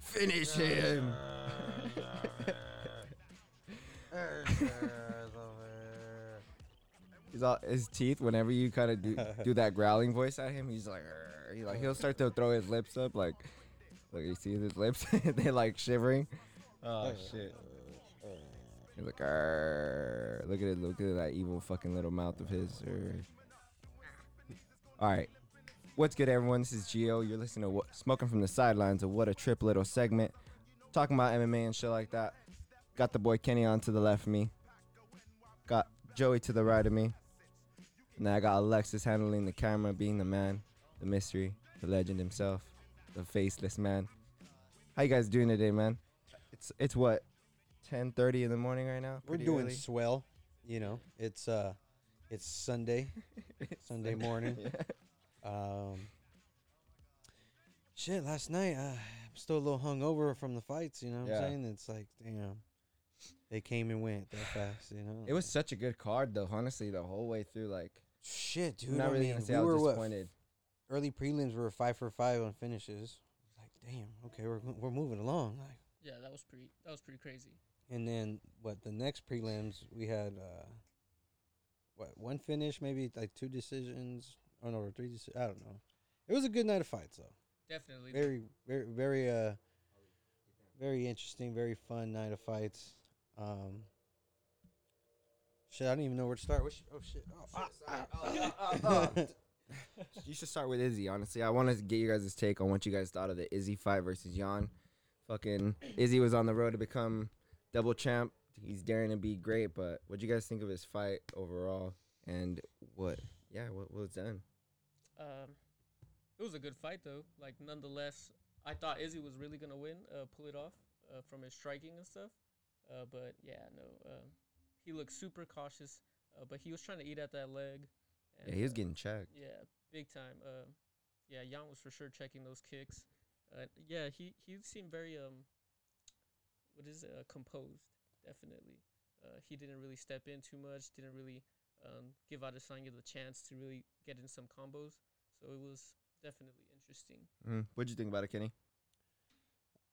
Finish him. He's all his teeth. Whenever you kind of do do that growling voice at him, he's like, he like he'll start to throw his lips up, like, like you see his lips, they like shivering. Oh shit. He's like, look at it, look at that evil fucking little mouth of his. Arr. All right, what's good, everyone? This is Gio. You're listening to what, Smoking from the Sidelines of What a Trip Little segment, talking about MMA and shit like that. Got the boy Kenny on to the left of me. Got Joey to the right of me. And then I got Alexis handling the camera, being the man, the mystery, the legend himself, the faceless man. How you guys doing today, man? It's it's what, 10:30 in the morning right now. We're doing early? swell. You know, it's uh, it's Sunday, Sunday morning. Um, shit. Last night, uh, I'm still a little hungover from the fights. You know what Yeah. I'm saying? It's like, damn, they came and went that fast. You know, It was such a good card though. Honestly, the whole way through, like, shit, dude. I'm not I really mean, gonna say we I was were what, disappointed. early prelims were five for five on finishes. Like, damn, okay, we're we're moving along. Like, Yeah, that was pretty. That was pretty crazy. and then what? The next prelims we had uh, what one finish, maybe like two decisions. Oh no, or three. Deci- I don't know. It was a good night of fights though. Definitely. Very, very, very, uh, very interesting. Very fun night of fights. Um, shit, I don't even know where to start. What sh- oh shit! Oh, ah, You should start with Izzy. Honestly, I want to get you guys' take on what you guys thought of the Izzy fight versus Jan. Fucking Izzy was on the road to become double champ. He's daring to be great, but what do you guys think of his fight overall? And what? Yeah, what, what was done? Um, it was a good fight though. Like nonetheless, I thought Izzy was really gonna win, uh, pull it off uh, from his striking and stuff. Uh, but yeah, no, um, he looked super cautious. Uh, but he was trying to eat at that leg. And, Yeah, he was uh, getting checked. Yeah, big time. Uh, yeah, Jan was for sure checking those kicks. Uh, yeah, he he seemed very um, what is it? Uh, composed. Definitely. Uh, he didn't really step in too much. Didn't really um, give Adesanya the chance to really get in some combos. So it was definitely interesting. Mm. What'd you think about it, Kenny?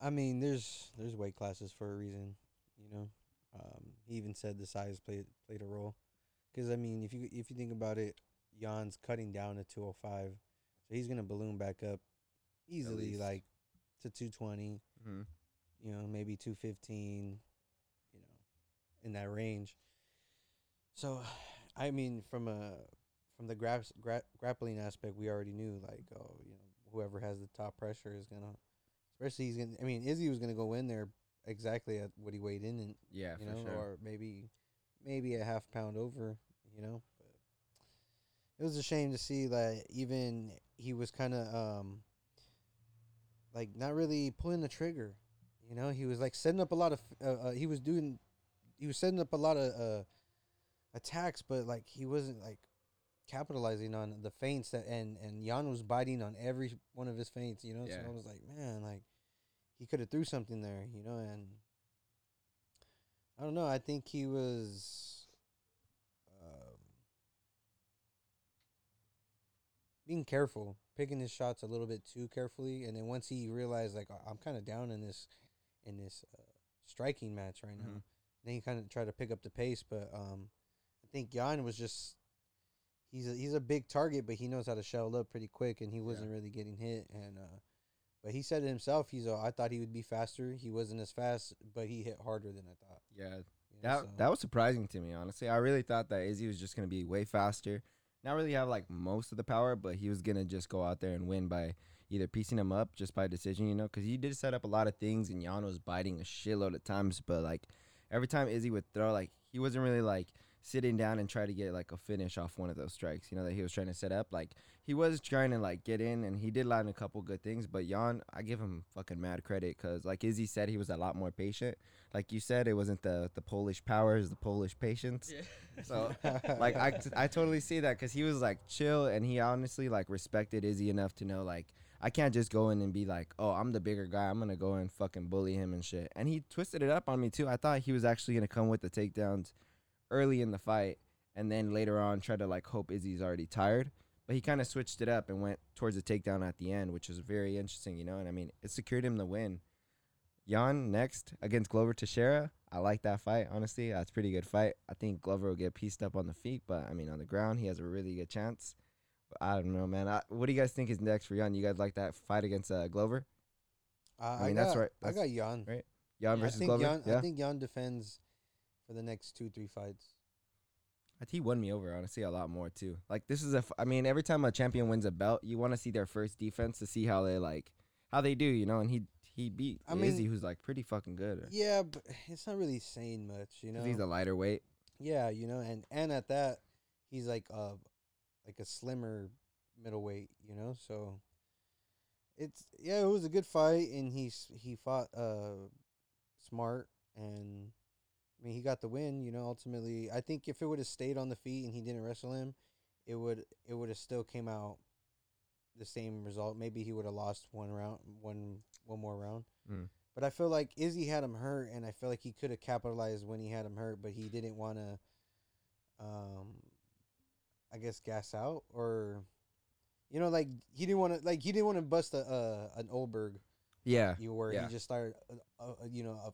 I mean, there's there's weight classes for a reason, you know. Um, he even said the size played played a role, because I mean, if you if you think about it, Jan's cutting down to 205, so he's gonna balloon back up easily, like to 220, Mm-hmm. you know, maybe 215, you know, in that range. So, I mean, from a from the graps, gra- grappling aspect, we already knew like, oh, you know, whoever has the top pressure is gonna, especially he's gonna. I mean, Izzy was gonna go in there exactly at what he weighed in, and Yeah, you for know, sure. or maybe maybe a half pound over, you know. But it was a shame to see that even he was kind of um like not really pulling the trigger. You know, he was like setting up a lot of uh, uh, he was doing he was setting up a lot of uh attacks, but like he wasn't like capitalizing on the feints that and and Jan was biting on every one of his feints, you know. Yeah. So I was like, man, like he could have threw something there, you know, and I don't know. I think he was um, being careful, picking his shots a little bit too carefully, and then once he realized like "I- I'm kind of down in this in this uh, striking match right now, Mhm. then he kind of tried to pick up the pace. But um, I think Jan was just he's a, he's a big target, but he knows how to shell up pretty quick, and he wasn't really getting hit. And uh, but he said it himself. He's uh, I thought he would be faster. He wasn't as fast, but he hit harder than I thought. Yeah, you know, that so- that was surprising to me. Honestly, I really thought that Izzy was just gonna be way faster. Not really have like most of the power, but he was gonna just go out there and win by either piecing him up just by decision, you know, because he did set up a lot of things, and Jan was biting a shitload of times. But like every time Izzy would throw, like he wasn't really like sitting down and try to get like a finish off one of those strikes, you know, that he was trying to set up. Like he was trying to like get in, and he did land a couple good things. But Jan, I give him fucking mad credit because like Izzy said, he was a lot more patient. Like you said, it wasn't the the Polish powers, the Polish patience. Yeah. So like I, I totally see that because he was like chill and he honestly like respected Izzy enough to know like I can't just go in and be like oh I'm the bigger guy I'm gonna go and fucking bully him and shit and he twisted it up on me too I thought he was actually gonna come with the takedowns early in the fight and then later on try to like hope Izzy's already tired but he kind of switched it up and went towards the takedown at the end, which was very interesting, you know. And I mean, it secured him the win. Jan next against Glover Teixeira. I like that fight, honestly. That's a pretty good fight. I think Glover will get pieced up on the feet, but I mean, on the ground, he has a really good chance. But I don't know, man. I, what do you guys think is next for Jan? You guys like that fight against uh, Glover? Uh, I mean, got, that's right. I got Jan. right? Jan I I versus think Glover. Jan. yeah, I think Jan defends for the next two, three fights. I think he won me over, honestly, a lot more too. Like this is a, f- I mean, every time a champion wins a belt, you want to see their first defense to see how they like, how they do, you know. And he he beat I Izzy, mean, who's like pretty fucking good. Yeah, but it's not really saying much, you know. he's a lighter weight. yeah, you know, and and at that, he's like uh like a slimmer middleweight, you know. So it's yeah, it was a good fight, and he's he fought uh smart, and I mean he got the win. You know, ultimately, I think if it would have stayed on the feet and he didn't wrestle him, it would it would have still came out the same result. Maybe he would have lost one round, one one more round. Mm. But I feel like Izzy had him hurt, and I feel like he could have capitalized when he had him hurt, but he didn't want to, um, I guess gas out or, you know, like he didn't want to, like he didn't want to bust a uh, an Olberg. Yeah, you were yeah. he just started, uh, uh, you know,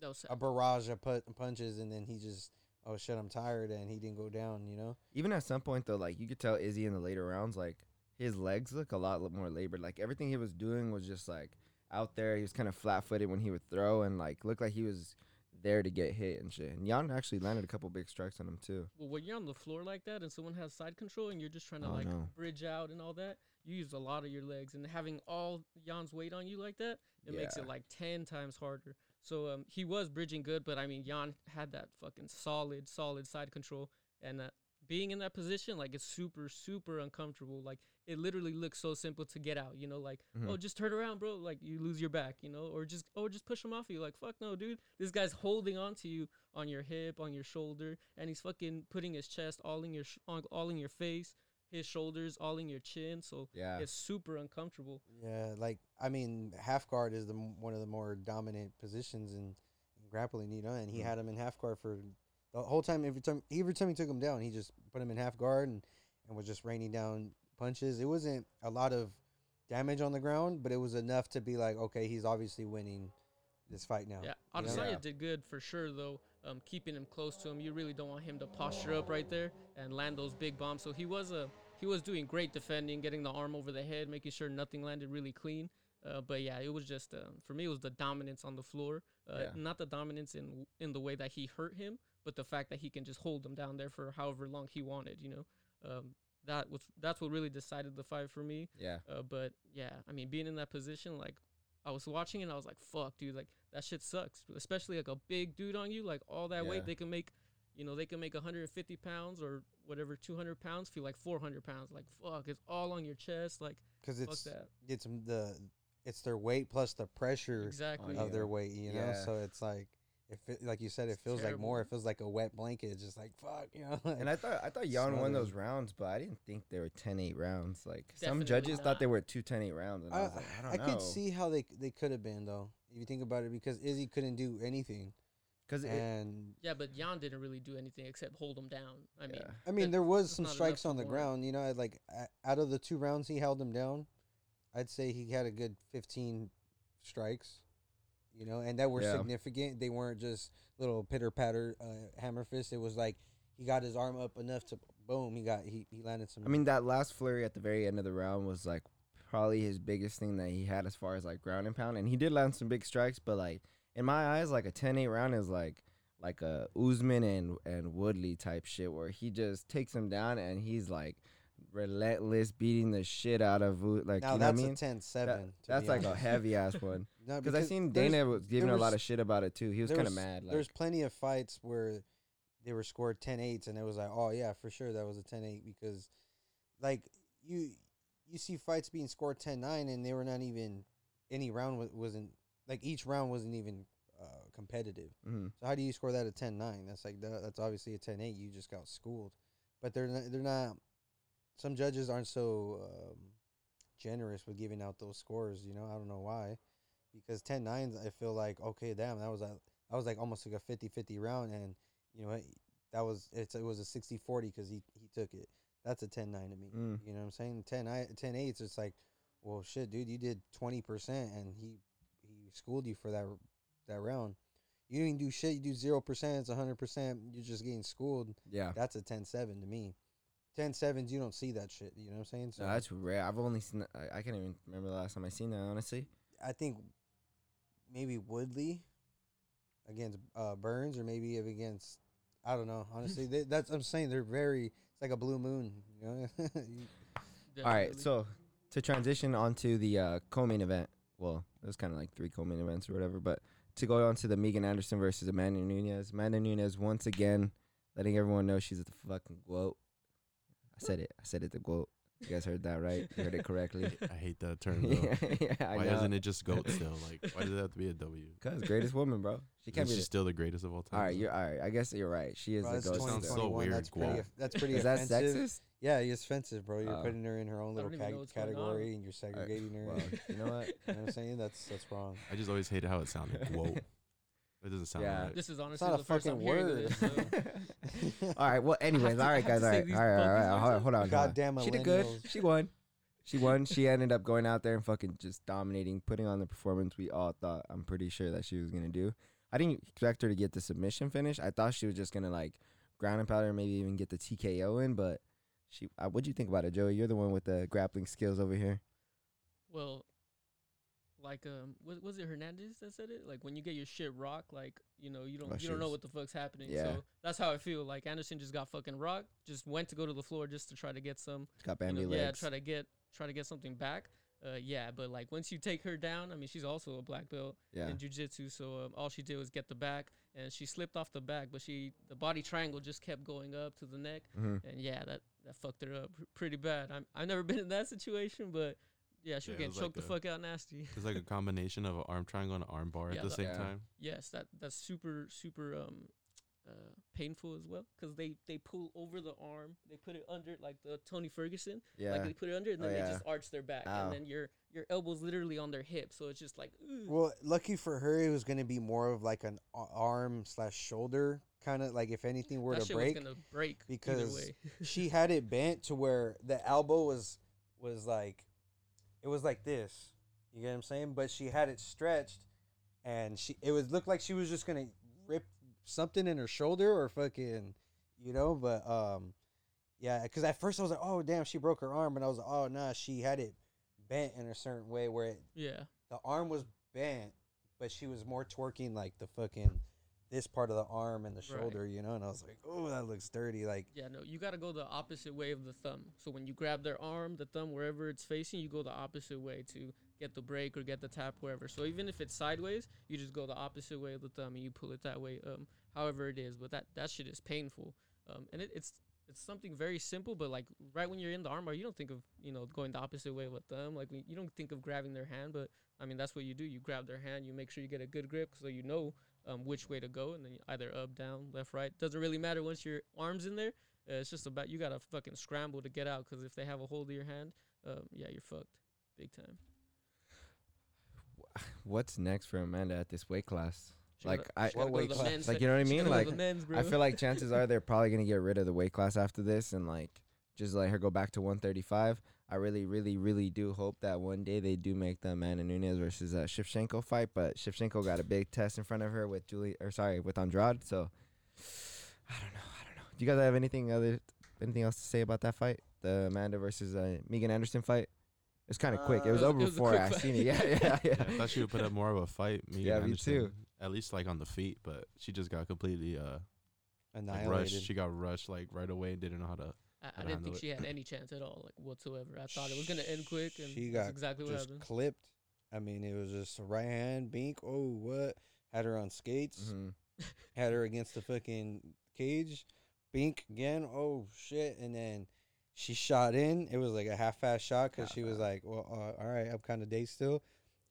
That a, a barrage of put punches, and then he just, oh shit, I'm tired, and he didn't go down, you know. even at some point though, like you could tell Izzy in the later rounds, like his legs look a lot more labored. Like everything he was doing was just like out there. He was kind of flat footed when he would throw, and like looked like he was there to get hit and shit. And Jan actually landed a couple big strikes on him too. well, when you're on the floor like that and someone has side control and you're just trying to Oh, like no. bridge out and all that, you use a lot of your legs and having all Jan's weight on you like that, it makes it like ten times harder. So um, he was bridging good, but I mean Jan had that fucking solid, solid side control, and uh, being in that position like it's super, super uncomfortable. Like it literally looks so simple to get out, you know, like Mhm. oh just turn around, bro, like you lose your back, you know, or just oh, just push him off you, like fuck no, dude, this guy's holding on to you on your hip, on your shoulder, and he's fucking putting his chest all in your sh- all in your face, his shoulders all in your chin, so Yeah, it's super uncomfortable. Yeah, like I mean, half guard is the one of the more dominant positions in, in grappling, you know. And he Mm. had him in half guard for the whole time. Every time, every time he took him down, he just put him in half guard and, and was just raining down punches. It wasn't a lot of damage on the ground, but it was enough to be like, okay, he's obviously winning this fight now. Yeah, you know? Adesanya Yeah. did good for sure though. Um, keeping him close to him, you really don't want him to posture up right there and land those big bombs. So he was a he was doing great defending, getting the arm over the head, making sure nothing landed really clean. Uh, but yeah, it was just um, for me it was the dominance on the floor, uh, Yeah. not the dominance in in the way that he hurt him, but the fact that he can just hold him down there for however long he wanted. You know, um, that was that's what really decided the fight for me. yeah. Uh, but yeah, I mean, being in that position, like, I was watching and I was like, fuck, dude, like, that shit sucks. Especially like a big dude on you, like, all that Yeah. weight, they can make, you know, they can make 150 pounds or whatever, 200 pounds feel like 400 pounds. Like, fuck, it's all on your chest. Like, because it's that. it's the it's their weight plus the pressure Exactly. of yeah. their weight, you know. Yeah. So it's like. If it, like you said, it It's feels like more. It feels like a wet blanket. It's just like fuck, you know. And I thought I thought Jan won those rounds, but I didn't think they were 10-8 rounds. Like Definitely some judges not. thought they were two 10-8 rounds, and I, I, was like, I don't know. I know. could see how they they could have been though. If you think about it, because Izzy couldn't do anything, because and Yeah, but Jan didn't really do anything except hold him down. I mean, Yeah. I mean there was some strikes on the warrant. ground. You know, like out of the two rounds he held him down, I'd say he had a good fifteen strikes. You know, and that were Yeah. significant. They weren't just little pitter patter uh, hammer fist. It was like he got his arm up enough to boom. He got he, he landed some. I mean, that last flurry at the very end of the round was like probably his biggest thing that he had as far as like ground and pound, and he did land some big strikes. But like in my eyes, like a 10-8 round is like like a Usman and and Woodley type shit where he just takes him down and he's like relentless beating the shit out of like now you know what I that's mean. a 10 That- 7. that's like a heavy ass one No, because I seen Dana was giving there a lot of shit about it too. He was kind of mad. Like, There's plenty of fights where they were scored 10 8s and it was like, oh, yeah, for sure that was a 10 8 because, like, you you see fights being scored 10 9 and they were not even, any round wasn't, like, each round wasn't even uh, competitive. mhm. So how do you score that at 10 9? That's like, that, that's obviously a 10 8. You just got schooled. But they're not, they're not, some judges aren't so um, generous with giving out those scores, you know? I don't know why. Because 10 9s, I feel like, okay, damn, that was a, that was like almost like a 50-50 round and you know that was it's it was a 60-40 cuz he he took it. That's a 10-9 to me. Mm. You know what I'm saying? 10 I 10 8s it's like, well shit, dude, you did 20% and he he schooled you for that that round. You didn't do shit, you do 0%, it's 100%, you're just getting schooled. Yeah. That's a 10-7 to me. 10-7s, you don't see that shit, you know what I'm saying? No, that's rare. I've only seen. I, I can't even remember the last time I seen that. Honestly. I think maybe Woodley against uh, Burns or maybe against I don't know. Honestly, they, that's I'm saying they're very. It's like a blue moon. You know. You- All right. So to transition onto the uh, co-main event. Well, it was kind of like three co-main events or whatever. But to go on to the Megan Anderson versus Amanda Nunes. Amanda Nunes once again letting everyone know she's the fucking goat. I said it. I said it. The goat. You guys heard that right? You heard it correctly. I hate that term. Though. yeah, yeah, Why know. isn't it just goat still? Like, why does it have to be a W? Cause greatest woman, bro. She can't Is be. she The, still the greatest of all time? all right, you're all right. I guess you're right. She is Bro, the it's goat. sounds so weird, That's pretty. Guap. off- That's pretty Is that offensive. sexist? Yeah, it's offensive, bro. You're Oh. putting her in her own little don't even know ca- what's going on. category and you're segregating her. Well, you know what? you know what I'm saying? That's that's wrong. I just always hated how it sounded. Quote. It doesn't sound Yeah. right. This is honestly not a the first fucking I'm hearing word. this. So. all right. Well, anyways, to- all I right, have guys. to All say right, these- all right, all both right. these Hold on, words hold on. hold on. She did good. She won. She won. She ended up going out there and fucking just dominating, putting on the performance we all thought. I'm pretty sure that she was gonna do. I didn't expect her to get the submission finish. I thought she was just gonna like ground and powder, maybe even get the TKO in. But she, uh, what'd you think about it, Joey? You're the one with the grappling skills over here. Well, like um, was was it Hernandez that said it? Like when you get your shit rocked, like you know you don't you don't know what the fuck's happening. Yeah. So that's how I feel. Like Anderson just got fucking rocked, just went to go to the floor just to try to get some. She's got you bandy know, yeah, try to get try to get something back. Uh, yeah, but like once you take her down, I mean she's also a black belt yeah. in jujitsu. So um, all she did was get the back, and she slipped off the back, but she the body triangle just kept going up to the neck, hmm and yeah, that that fucked her up pretty bad. I'm I've never been in that situation, but yeah, she was Yeah, it getting was like choked the a- fuck out nasty. It's like a combination of an arm triangle and an arm bar Yeah, at the the- same Yeah. time. Yes, that that's super super um uh painful as well because they they pull over the arm, they put it under like the Tony Ferguson, Yeah. like they put it under and Oh, then yeah. they just arch their back, Ow. and then your your elbow's literally on their hip, so it's just like "Ugh." Well, lucky for her, it was gonna be more of like an arm slash shoulder kind of like if anything were that to break. was gonna break because way. she had it bent to where the elbow was was like it was like this. You get what I'm saying? But she had it stretched and she it was looked like she was just gonna rip something in her shoulder or fucking you know, but um yeah, because at first I was like, oh damn, she broke her arm, and I was like, oh nah, she had it bent in a certain way where it, yeah, the arm was bent, but she was more twerking like the fucking this part of the arm and the Right. shoulder, you know, and I was like, oh, that looks dirty, like. yeah, no, you gotta go the opposite way of the thumb. So when you grab their arm, the thumb wherever it's facing, you go the opposite way to get the break or get the tap wherever. So even if it's sideways, you just go the opposite way of the thumb and you pull it that way, um, however it is. But that that shit is painful, um, and it, it's it's something very simple. But like right when you're in the armbar, you don't think of you know going the opposite way with a thumb. Like you don't think of grabbing their hand, but I mean that's what you do. You grab their hand, you make sure you get a good grip so you know um, which way to go, and then either up, down, left, right. Doesn't really matter once your arms in there. Uh, it's just about you gotta fucking scramble to get out because if they have a hold of your hand, um, yeah, you're fucked, big time. What's next for Amanda at this weight class? She Like, gotta- I- What weight class? men's Like, you know what I mean? gotta go to Like, men's. I feel like chances are they're probably gonna get rid of the weight class after this and like just let her go back to 135. I really, really, really do hope that one day they do make the Amanda Nunes versus uh, Shevchenko fight. But Shevchenko got a big test in front of her with Julie, or sorry, with Andrade. So I don't know. I don't know. Do you guys have anything other, anything else to say about that fight? The Amanda versus uh, Megan Anderson fight. It's kind of quick. It was Uh, over it was before I seen it. Yeah, yeah, yeah. Yeah, I thought she would put up more of a fight. Megan Yeah, me Anderson, too. At least like on the feet, but she just got completely uh like, rushed. She got rushed like right away and didn't know how to. I, I didn't think handle she had any chance at all, like whatsoever. I thought it was gonna end quick, and She got exactly what just happened. clipped. I mean, it was just a right hand bink. Oh, what? Had her on skates. Mhm. Had her against the fucking cage. Bink again. Oh shit! And then she shot in. It was like a half-fast shot because she was like, "Well, uh, all right, I'm kind of dazed still."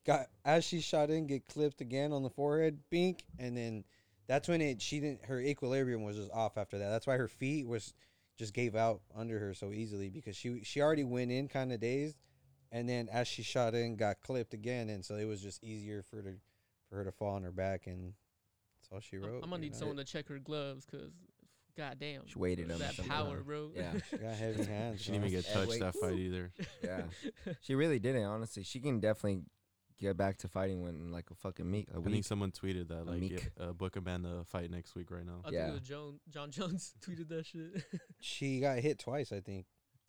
Got as she shot in, get clipped again on the forehead. Bink, and then that's when it. She didn't. Her equilibrium was just off after that. That's why her feet was just gave out under her so easily because she she already went in kind of dazed, and then as she shot in, got clipped again, and so it was just easier for her to, for her to fall on her back, and that's all she wrote. I'm gonna need know? someone to check her gloves because goddamn. She weighted him. or that power, huh? bro. Yeah. She got heavy hands. She didn't even get touched that fight either. Yeah. She really didn't, honestly. She can definitely get back to fighting when like a fucking meek. A I think someone tweeted that like meek. yeah, uh, book Amanda a fight next week right now. I Yeah. think it was Joan, Jon Jones tweeted that shit. She got hit twice, I think.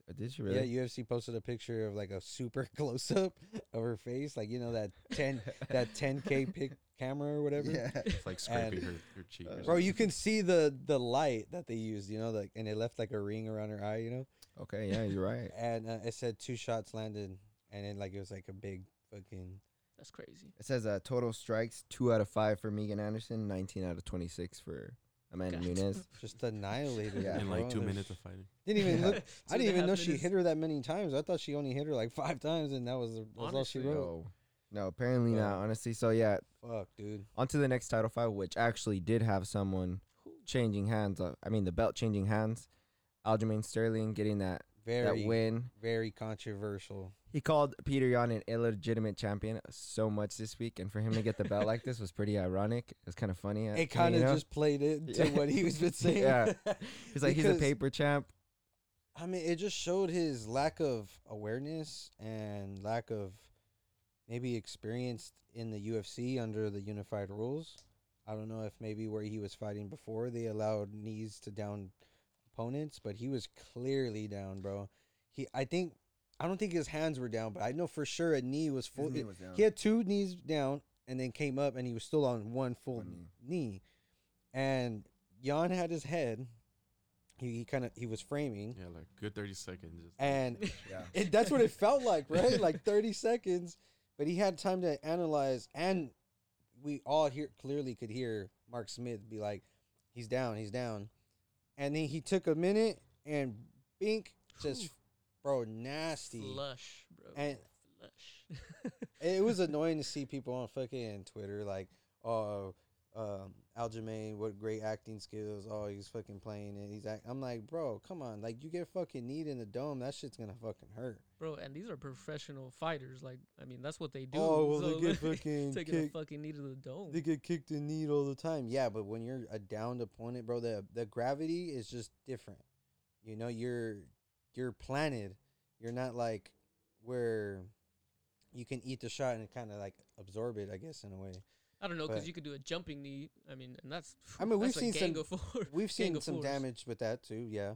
Uh, Did she really? Yeah, UFC posted a picture of like a super close up of her face, like you know that ten that 10k pic camera or whatever. It's like scraping her, her cheek. Uh, Bro, you can see the the light that they used, you know, like and it left like a ring around her eye, you know, Okay, yeah, you're right. and uh, it said two shots landed, and then like it was like a big fucking. That's crazy. It says uh, total strikes two out of five for Megan Anderson, 19 out of 26 for Amanda God. Nunes. Just annihilated. Yeah. in like bro. two There's- minutes of fighting. Didn't even Yeah. look. I didn't even know half she hit her that many times. I thought she only hit her like five times, and that was, the, was all she wrote. No, no, apparently not, honestly. So, yeah, Fuck, dude. on to the next title fight, which actually did have someone changing hands. Uh, I mean, the belt changing hands. Aljamain Sterling getting that, Very, that win. very controversial. He called Peter Yan an illegitimate champion so much this week, and for him to get the belt like this was pretty ironic. It was kind of funny. uh, It kind you of know? just played into Yeah. what he was been saying. Yeah. He's like, he's a paper champ. I mean, it just showed his lack of awareness and lack of maybe experience in the UFC under the unified rules. I don't know if maybe where he was fighting before they allowed knees to down opponents, but he was clearly down, bro. He, I think, I don't think his hands were down, but I know for sure a knee was full. it- He had two knees down and then came up and he was still on one full One knee. And Yan had his head. He, he kind of he was framing, Yeah, like good thirty seconds. Just and yeah. it, that's what it felt like, right? Like 30 seconds. But he had time to analyze, and we all here clearly could hear Mark Smith be like, "He's down, he's down," and then he took a minute and bink, just bro, nasty. Flush, bro. And Flush. it was annoying to see people on fucking Twitter like, "Oh, um, Aljamain, what great acting skills! Oh, he's fucking playing it. He's act-. I'm like, bro, come on! Like, you get fucking kneed in the dome, that shit's gonna fucking hurt. bro, and these are professional fighters. Like, I mean, that's what they do. Oh, well, they get fucking taking kicked. a fucking knee to the dome. They get kicked in the knee all the time. Yeah, but when you're a downed opponent, bro, the the gravity is just different. You know, you're you're planted. You're not like where you can eat the shot and kind of like absorb it. I guess in a way. I don't know because you could do a jumping knee. I mean, and that's. I mean, we've seen some- gang four. We've seen some fours. damage with that too. Yeah,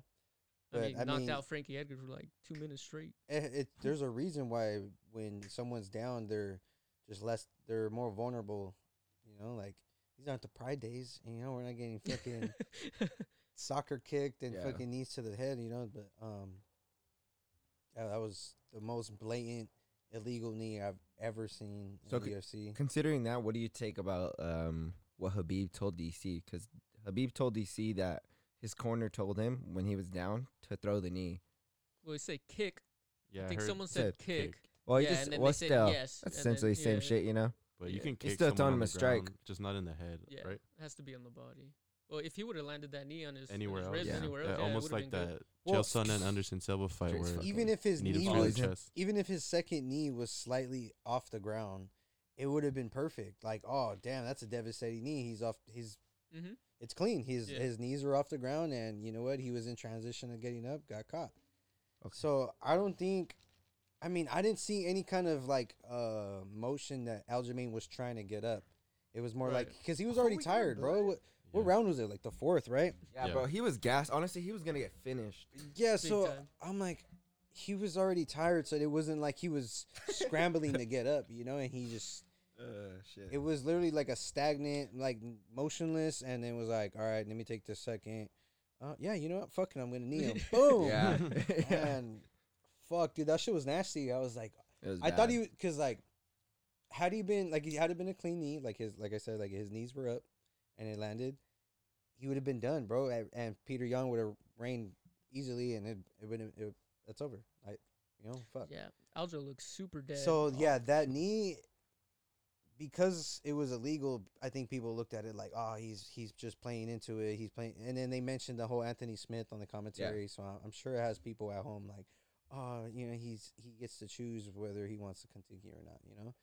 I mean, I knocked mean- out Frankie Edgar for like two minutes straight. it, it, there's a reason why when someone's down, they're just less. They're more vulnerable. You know, like these aren't the pride days. You know, we're not getting fucking. soccer kicked and Yeah. fucking knees to the head, you know. But um, yeah, that was the most blatant illegal knee I've ever seen in So the c- UFC. Considering that, what do you take about um what Khabib told DC? Because Khabib told DC that his corner told him when he was down to throw the knee. well, he said kick. yeah, I think heard someone said said kick. Well, he yeah, just and then well they said still yes. that's and then- essentially the same yeah, shit, you know. But you Yeah. can He's still someone throwing him the a strike. just not in the head, Yeah, right? it has to be on the body. Well, if he would have landed that knee on his on Anywhere his else, Yeah. anywhere Yeah, else, yeah, almost like been good. that Well, Chael Sonnen Anderson Silva fight where. Even if his knee to all do was, his the him. chest. even if his second knee was slightly off the ground, it would have been perfect. Like, oh damn, that's a devastating knee. He's off. He's Mm-hmm. it's clean. His Yeah. his knees were off the ground, and you know what? He was in transition of getting up, got caught. Okay. So I don't think. I mean, I didn't see any kind of like uh motion that Aljamain was trying to get up. It was more like because he was Oh, already we got tired, bro. blood. What, what Yeah. round was it? Like the fourth, right? Yeah, Yeah. bro, he was gassed. Honestly, he was gonna get finished. Yeah. so time. I'm like, he was already tired, so it wasn't like he was scrambling to get up, you know. And he just, Uh, shit. it was literally like a stagnant, like motionless, and then was like, all right, let me take this second. Uh, yeah, you know what? Fucking, I'm gonna knee him. Boom. yeah. yeah. And fuck, dude, that shit was nasty. I was like, It was I thought bad. he because like, had he been like he had it been a clean knee, like his like I said, like his knees were up, and it landed, he would have been done, bro. And, Peter Yan would have reigned easily, and it it would it, that's over. I, you know, fuck. Yeah, Aljo looks super dead. So oh. yeah, that knee, because it was illegal. I think people looked at it like, oh, he's he's just playing into it. He's playing, and then they mentioned the whole Anthony Smith on the commentary. So I'm- I'm sure it has people at home like, oh, you know, he's he gets to choose whether he wants to continue or not. You know,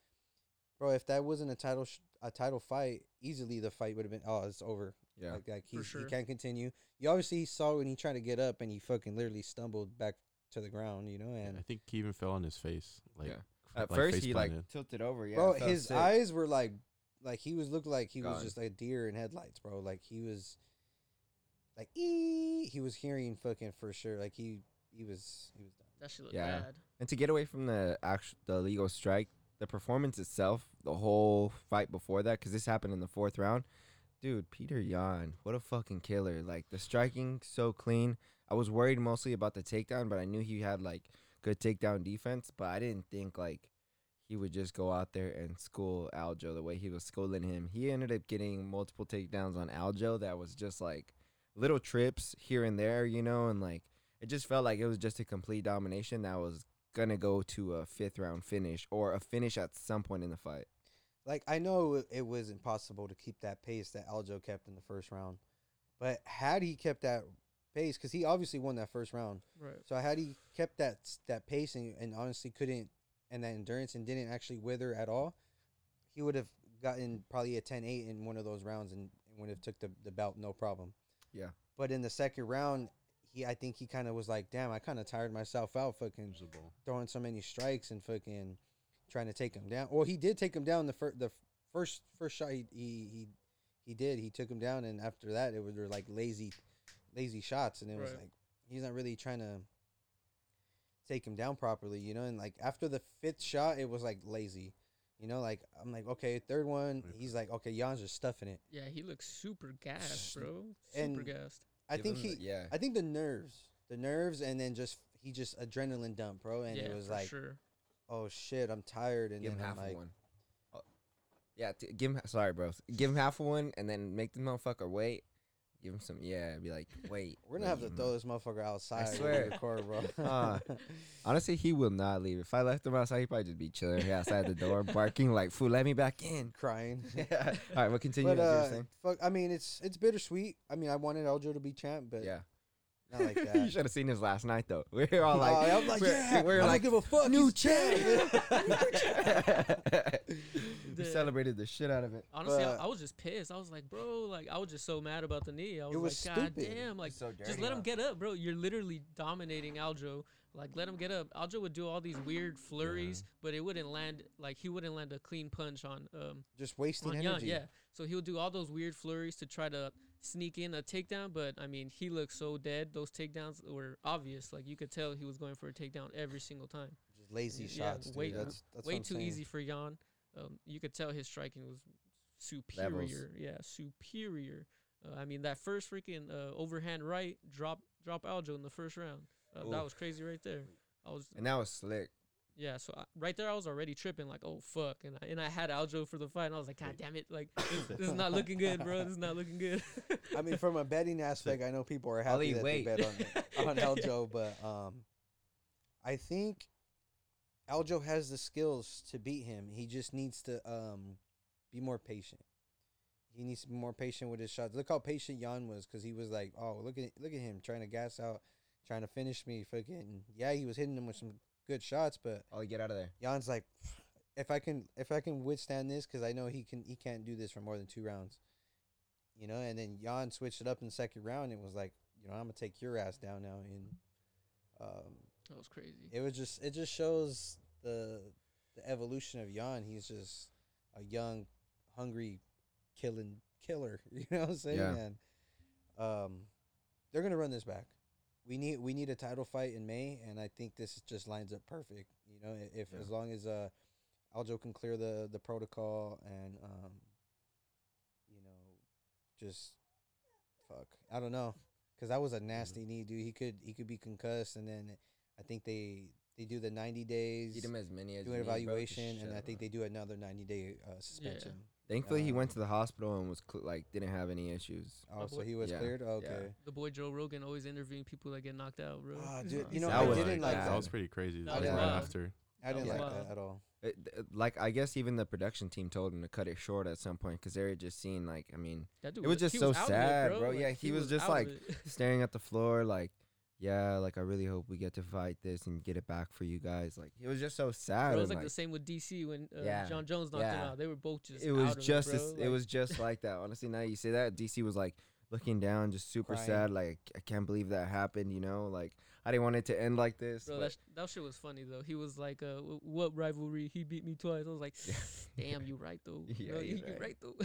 bro, if that wasn't a title sh- a title fight, easily the fight would have been oh it's over. Yeah. Like, like For sure. he can't continue. You obviously saw when he tried to get up and he fucking literally stumbled back to the ground, you know. And I think he even fell on his face. Like Yeah. At like first face he like tilted over. Yeah. bro, his sick. eyes were like, like he was looked like he was just like a deer in headlights, bro. Like he was, like ee, he was hearing fucking for sure. Like he he was he was done. That shit look Yeah. bad. And to get away from the actual the legal strike, the performance itself, the whole fight before that, because this happened in the fourth round, dude, Peter Yan, what a fucking killer! Like the striking so clean. I was worried mostly about the takedown, but I knew he had like good takedown defense. But I didn't think like he would just go out there and school Aljo the way he was schooling him. He ended up getting multiple takedowns on Aljo that was just like little trips here and there, you know, and like it just felt like it was just a complete domination that was gonna go to a fifth round finish or a finish at some point in the fight. Like I know it- it was impossible to keep that pace that Aljo kept in the first round, but had he kept that pace, because he obviously won that first round, Right. so had he kept that that pace and, and honestly couldn't and that endurance and didn't actually wither at all, he would have gotten probably a 10-8 in one of those rounds and, and would have took the, the belt no problem. Yeah. But in the second round, he I think he kind of was like, damn, I kind of tired myself out fucking throwing so many strikes and fucking trying to take him down. Well, he did take him down the first the first first shot he he he, he did. He took him down, and after that, it was were like lazy lazy shots, and it was like he's not really trying to take him down properly, you know. And like after the fifth shot, it was like lazy. You know, like I'm like, okay, third one, he's like, okay, Yan's just stuffing it. Yeah, he looks super gassed, bro. And- Super gassed. I think he, the- yeah. I think the nerves, the nerves, and then just he just adrenaline dump, bro, and yeah, it was for like, sure. Oh shit, I'm tired, and give him then half I'm like, of one. Oh, yeah, t- give him. Sorry, bro. Give him half of one, and then make the motherfucker wait. Give him some. Yeah, be like, wait. We're gonna have to throw this motherfucker outside. I we swear. record, bro. Uh, Honestly, he will not leave. If I left him outside, he'd probably just be chilling here outside the door, barking like, "Fool, let me back in." crying. yeah. All right, we'll continue. but as you were uh, fuck. I mean, it's it's bittersweet. I mean, I wanted Aljo to be champ, but yeah. Not like you should have seen this last night, though. We were all like, Oh, I'm like, we're, yeah, we're I like, don't give a fuck. new he's champ. we The- celebrated the shit out of it. Honestly, I, but- I was just pissed. I was like, bro, like I was just so mad about the knee. I was, It was like, God stupid. damn, like so just let him get up, bro. You're literally dominating Aljo. Like let him get up. Aljo would do all these weird flurries, but it wouldn't land. Like he wouldn't land a clean punch on um Just wasting on energy. Yan. Yeah. So he would do all those weird flurries to try to sneak in a takedown. But I mean, he looked so dead. Those takedowns were obvious. Like you could tell he was going for a takedown every single time. Just lazy Yeah, shots. Way- that's that's Way too saying. easy for Yan. Um, you could tell his striking was superior. Yeah, superior. Uh, I mean, that first freaking uh, overhand right drop drop Aljo in the first round. Uh, that was crazy right there. I was And that was slick. Yeah. So I, right there, I was already tripping like, oh fuck, and I, and I had Aljo for the fight, and I was like, god damn it, like this, this is not looking good, bro. This is not looking good. I mean, from a betting aspect, I know people are happy Ollie, that wait. they bet on on Aljo, but um, I think Aljo has the skills to beat him. He just needs to um be more patient. He needs to be more patient with his shots. Look how patient Yan was, because he was like, "Oh, look at look at him trying to gas out, trying to finish me." Fucking yeah, he was hitting him with some good shots, but Oh, get out of there. Yan's like, if I can if I can withstand this, because I know he can he can't do this for more than two rounds, you know. And then Yan switched it up in the second round and was like, you know, I'm gonna take your ass down now. And um, that was crazy. it was just it just shows the the evolution of Yan. He's just a young, hungry, killing killer. You know what I'm saying? Yeah. And um, they're gonna run this back. We need we need a title fight in May, and I think this just lines up perfect. You know, if Yeah. as long as uh, Aljo can clear the the protocol and um, you know, just fuck. I don't know, cause that was a nasty knee, dude. He could he could be concussed, and then I think they they do the 90 days Eat him as many as do an need, bro. Just evaluation, and I think they do another 90 day uh, suspension. Thankfully, he um, went to the hospital and was cl- like didn't have any issues. Oh, so he was Yeah, cleared. yeah. Okay. The boy Joe Rogan always interviewing people that get knocked out, bro. Ah, dude, you know, That I was didn't like that. that. was pretty crazy. That Like was right wild. after. I didn't was like wild. that at all. It, th- like I guess even the production team told him to cut it short at some point because they were just seeing like I mean That dude It was just he so out of it, sad, bro. Like, Yeah, he was just out of like- it. staring at the floor like yeah, like I really hope we get to fight this and get it back for you guys. Like it was just so sad. Bro, it was and, like, the same with DC when uh, Yeah, Jon Jones knocked him out. They were both just. it was just it, bro. it Like, was just like that. Honestly, now you say that DC was like looking down, just super Crying. sad. Like I can't believe that happened. You know, like I didn't want it to end like this. Bro, that, sh- that shit was funny though. He was like, uh, "Wh- "What rivalry? He beat me twice." I was like, Yeah. "Damn, you right though. Yeah, you, you, right. right though."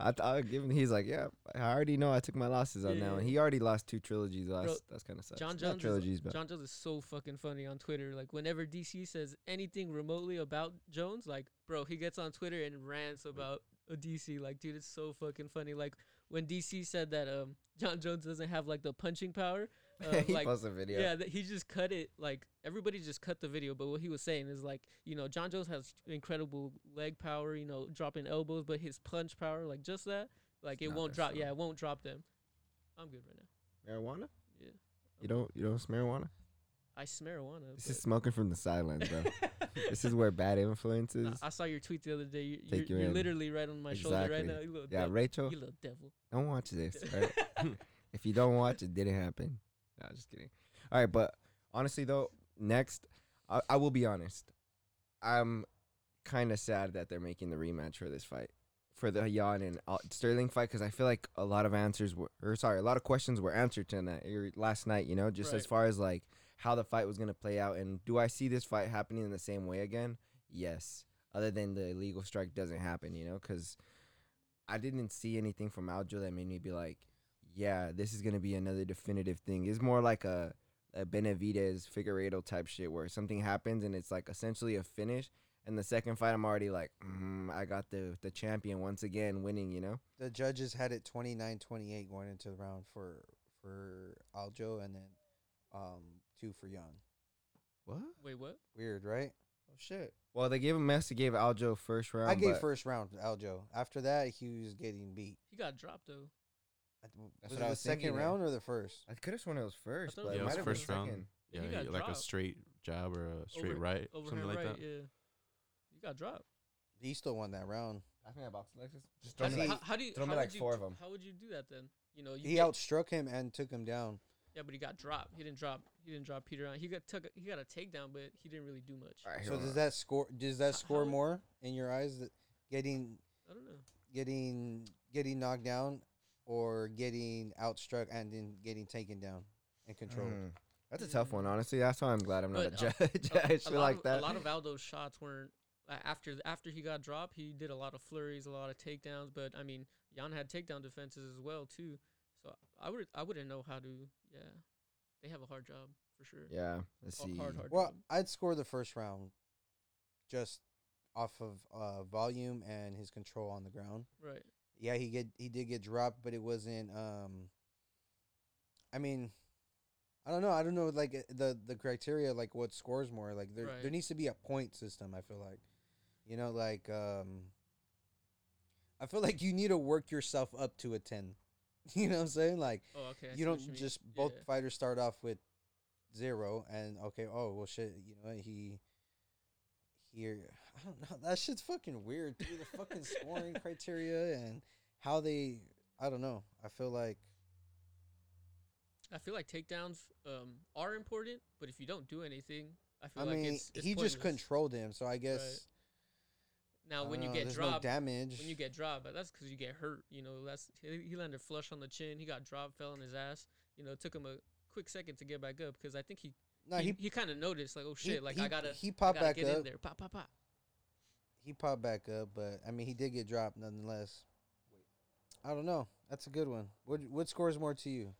I th- I give him. He's like, yeah, I already know I took my losses on that Yeah. one. He already lost two trilogies. Last, Bro, that's kind of sucks. Jon Jones, trilogies, is, but Jon Jones is so fucking funny on Twitter. Like whenever DC says anything remotely about Jones, like bro, he gets on Twitter and rants about a DC. Like dude, it's so fucking funny. Like when DC said that um Jon Jones doesn't have like the punching power, uh, he like posted a video. yeah, he just cut it. Like everybody just cut the video, but what he was saying is like, you know, Jon Jones has incredible leg power, you know, dropping elbows, but his punch power, like just that, like It's it won't drop. strong. Yeah, it won't drop them. I'm good right now. Marijuana? Yeah, You don't you don't smoke marijuana? I smell marijuana. This is smoking from the sidelines, bro. this is where bad influences. Nah, I saw your tweet the other day. You, Take you're you you're literally right on my shoulder right now. You little yeah, devil. Rachel, You little devil. don't watch this. Right? if you don't watch, it didn't happen. No, just kidding. All right, but honestly though, next, I, I will be honest. I'm kind of sad that they're making the rematch for this fight, for the Yan and uh, Sterling fight, because I feel like a lot of answers were, or sorry, a lot of questions were answered tonight or er, last night. You know, just as far as like how the fight was gonna play out, and do I see this fight happening in the same way again? Yes. Other than the illegal strike doesn't happen, you know, because I didn't see anything from Aljo that made me be like, yeah, this is gonna be another definitive thing. It's more like a, a Benavidez Figueredo type shit where something happens and it's like essentially a finish. And the second fight, I'm already like, mm, I got the the champion once again winning. You know? The judges had it 29-28 going into the round for for Aljo and then um two for Yan. What? Wait, what? Weird, right? Oh shit. Well, they gave him Messi gave Aljo first round. I gave first round to Aljo. After that, he was getting beat. He got dropped though. I That's was what it I the was second thinking, round or the first? I could have sworn it was first, thought but it it Yeah, it might was have been first round. second. Yeah, Yeah, he got like a dropped. straight jab or a straight Over- right, Overhand something like right, that. yeah. You got dropped. He still won that round. I think I boxed Alexis. Just How, throw do me you- like, how, how do you? throw me how like would you four d- of 'em. How would you do that then? You know, you He get- outstruck him and took him down. Yeah, but he got dropped. He didn't drop. He didn't drop Peter on. He got took. A, he got a takedown, but he didn't really do much. All right, So does that score? Does that score how- more in your eyes? That getting I don't know. getting getting knocked down, or getting outstruck and then getting taken down and controlled? Mm. That's a tough one, honestly. That's why I'm glad I'm not a But, judge. A- I a feel like of, that. A lot of Aljo's shots weren't uh, after after he got dropped. He did a lot of flurries, a lot of takedowns. But I mean, Yan had takedown defenses as well too. So I would I wouldn't know how to. Yeah, they have a hard job for sure. yeah, let's A see. hard, hard Well, job. I'd score the first round, just off of uh, volume and his control on the ground. Right. Yeah, he get he did get dropped, but it wasn't. Um, I mean, I don't know. I don't know. Like uh, the the criteria, like what scores more. Like there there needs to be a point system. I feel like, you know, like um, I feel like you need to work yourself up to a ten. You know what I'm saying? Like Oh, okay. You don't mean. just both Yeah. fighters start off with zero and okay oh well shit you know he here i don't know that shit's fucking weird dude the fucking scoring criteria and how they i don't know i feel like I feel like takedowns um are important, but if you don't do anything, I feel i like mean it's, it's he just controlled him so i guess Now, when you know, get dropped, no damage when you get dropped, but that's because you get hurt. You know, that's he, he landed flush on the chin. He got dropped, fell on his ass. You know, it took him a quick second to get back up because I think he no he, he he, kind of noticed like, oh he- shit, like he, I gotta he popped gotta back get up in there, pop pop pop. he popped back up but i mean he did get dropped nonetheless Wait. i don't know that's a good one what what scores more to you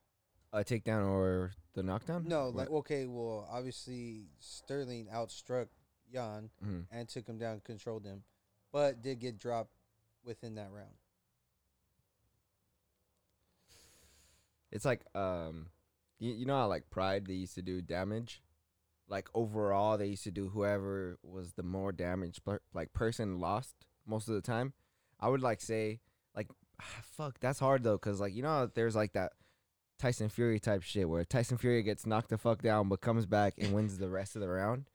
a takedown or the knockdown? No, What? like okay, well, obviously Sterling outstruck Yan Mhm. and took him down, controlled him, but did get dropped within that round. It's like um, you, you know how like Pride they used to do damage, like overall they used to do whoever was the more damaged per- like person lost most of the time. I would like say like ah, fuck that's hard though because like you know there's like that Tyson Fury type shit where Tyson Fury gets knocked the fuck down but comes back and wins the rest of the round.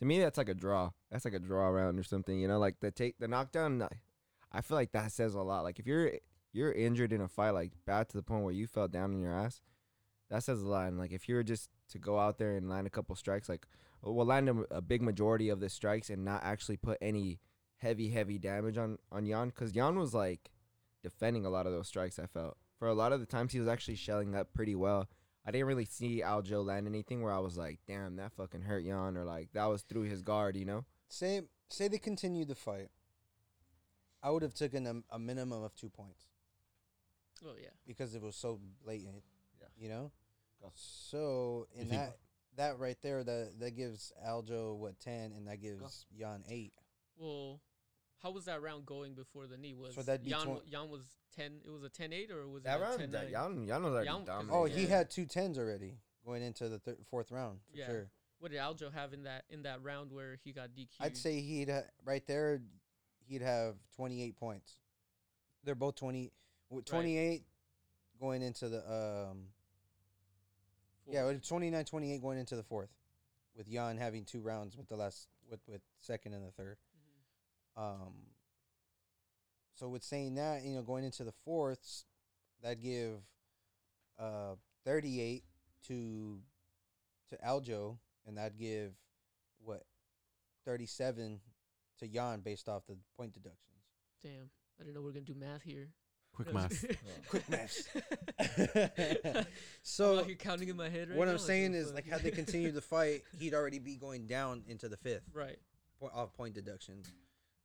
To me that's like a draw. That's like a draw round or something. You know like the take the knockdown. I- I feel like that says a lot. Like if you're you're injured in a fight like bad to the point where you fell down on your ass, that says a lot. And like if you were just to go out there and land a couple strikes, like uh, well, land a, a big majority of the strikes and not actually put any heavy, heavy damage on on Yan, because Yan was like defending a lot of those strikes. I felt for a lot of the times he was actually shelling up pretty well. I didn't really see Aljo land anything where I was like, damn, that fucking hurt Yan, or like that was through his guard, you know? Say say they continued the fight. I would have taken a, a minimum of two points Oh yeah. because it was so blatant. Yeah. You know. Go. So in You think- that that right there, that that gives Aljo what ten, and that gives Yan eight. Well, how was that round going before the knee? Was So that'd be Yan, twen- Yan was ten? It was a 10-8 or was That it a round, 10 that, Yan, Yan was already Yan- 'cause- dominant. Oh, Yeah. he had two tens already going into the thir- fourth round for Yeah. sure. What did Aljo have in that in that round where he got DQ? I'd say he'd ha- right there, he'd have twenty eight points. They're both twenty, with twenty eight going into the um yeah, with 29 28 going into the fourth, with Yan having two rounds with the last with with second and the third. Mhm. Um. So with saying that, you know, going into the fourths, that'd give uh 38 to to Aljo, and that'd give what 37 to Yan based off the point deductions. Damn, I didn't know we are gonna do math here. Quick math. was- Quick maths. I'm so out here counting in my head right what now, I'm like, saying what is, the like, had they continued the fight, he'd already be going down into the fifth. right. po- off point deductions.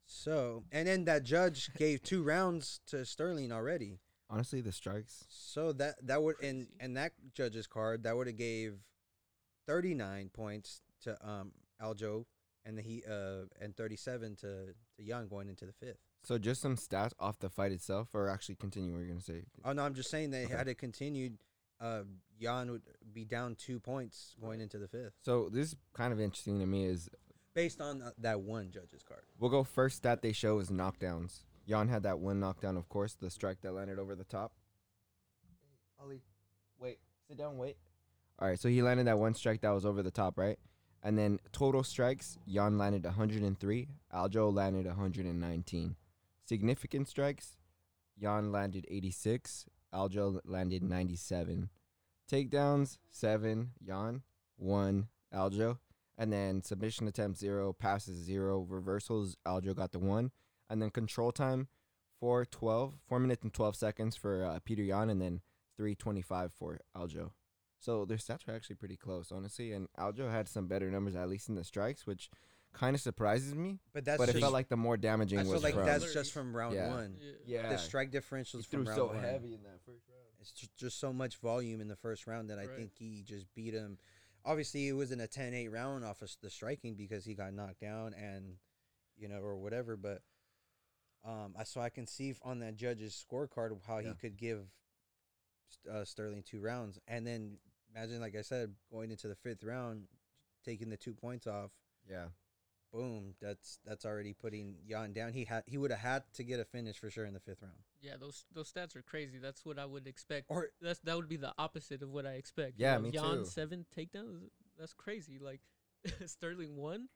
So, and then that judge gave two rounds to Sterling already. Honestly, the strikes. So that that would and and that judge's card that would have gave thirty nine points to um Aljo and the he uh and thirty seven to to Yan going into the fifth. So just some stats off the fight itself, or actually continue what you're gonna say. Oh no, I'm just saying that Okay. had it continued, uh Yan would be down two points going into the fifth So this is kind of interesting to me is based on uh, that one judge's card. we'll go first stat they show is knockdowns. Yan had that one knockdown, of course, the strike that landed over the top. Ollie, wait, sit down, wait. All right, so he landed that one strike that was over the top, right? And then total strikes, Yan landed 103, Aljo landed 119. Significant strikes, Yan landed 86, Aljo landed 97. Takedowns, 7, Yan, 1, Aljo. And then submission attempts, 0, passes, 0, reversals, Aljo got the 1. And then control time, 4, 12, 4 minutes and 12 seconds for uh, Peter Yan, and then 325 for Aljo. So their stats were actually pretty close, honestly. And Aljo had some better numbers, at least in the strikes, which kind of surprises me. But that's but it just, felt like the more damaging I was feel like from. that's just from round Yeah. one. Yeah. yeah, The strike he differentials threw from round so one. heavy in that first round. It's ju- just so much volume in the first round that I Right. think he just beat him. Obviously, it wasn't a 10-8 round off of the striking because he got knocked down and you know or whatever. But um, I so I can see f- on that judge's scorecard of how Yeah. he could give St- uh, Sterling two rounds, and then imagine, like I said, going into the fifth round, taking the two points off. Yeah, Boom! That's that's already putting Yan down. He had he would have had to get a finish for sure in the fifth round. Yeah, those those stats are crazy. That's what I would expect. Or That's that would be the opposite of what I expect. you Yeah, know, me Yan too. seven takedowns. That's crazy. Like Sterling one.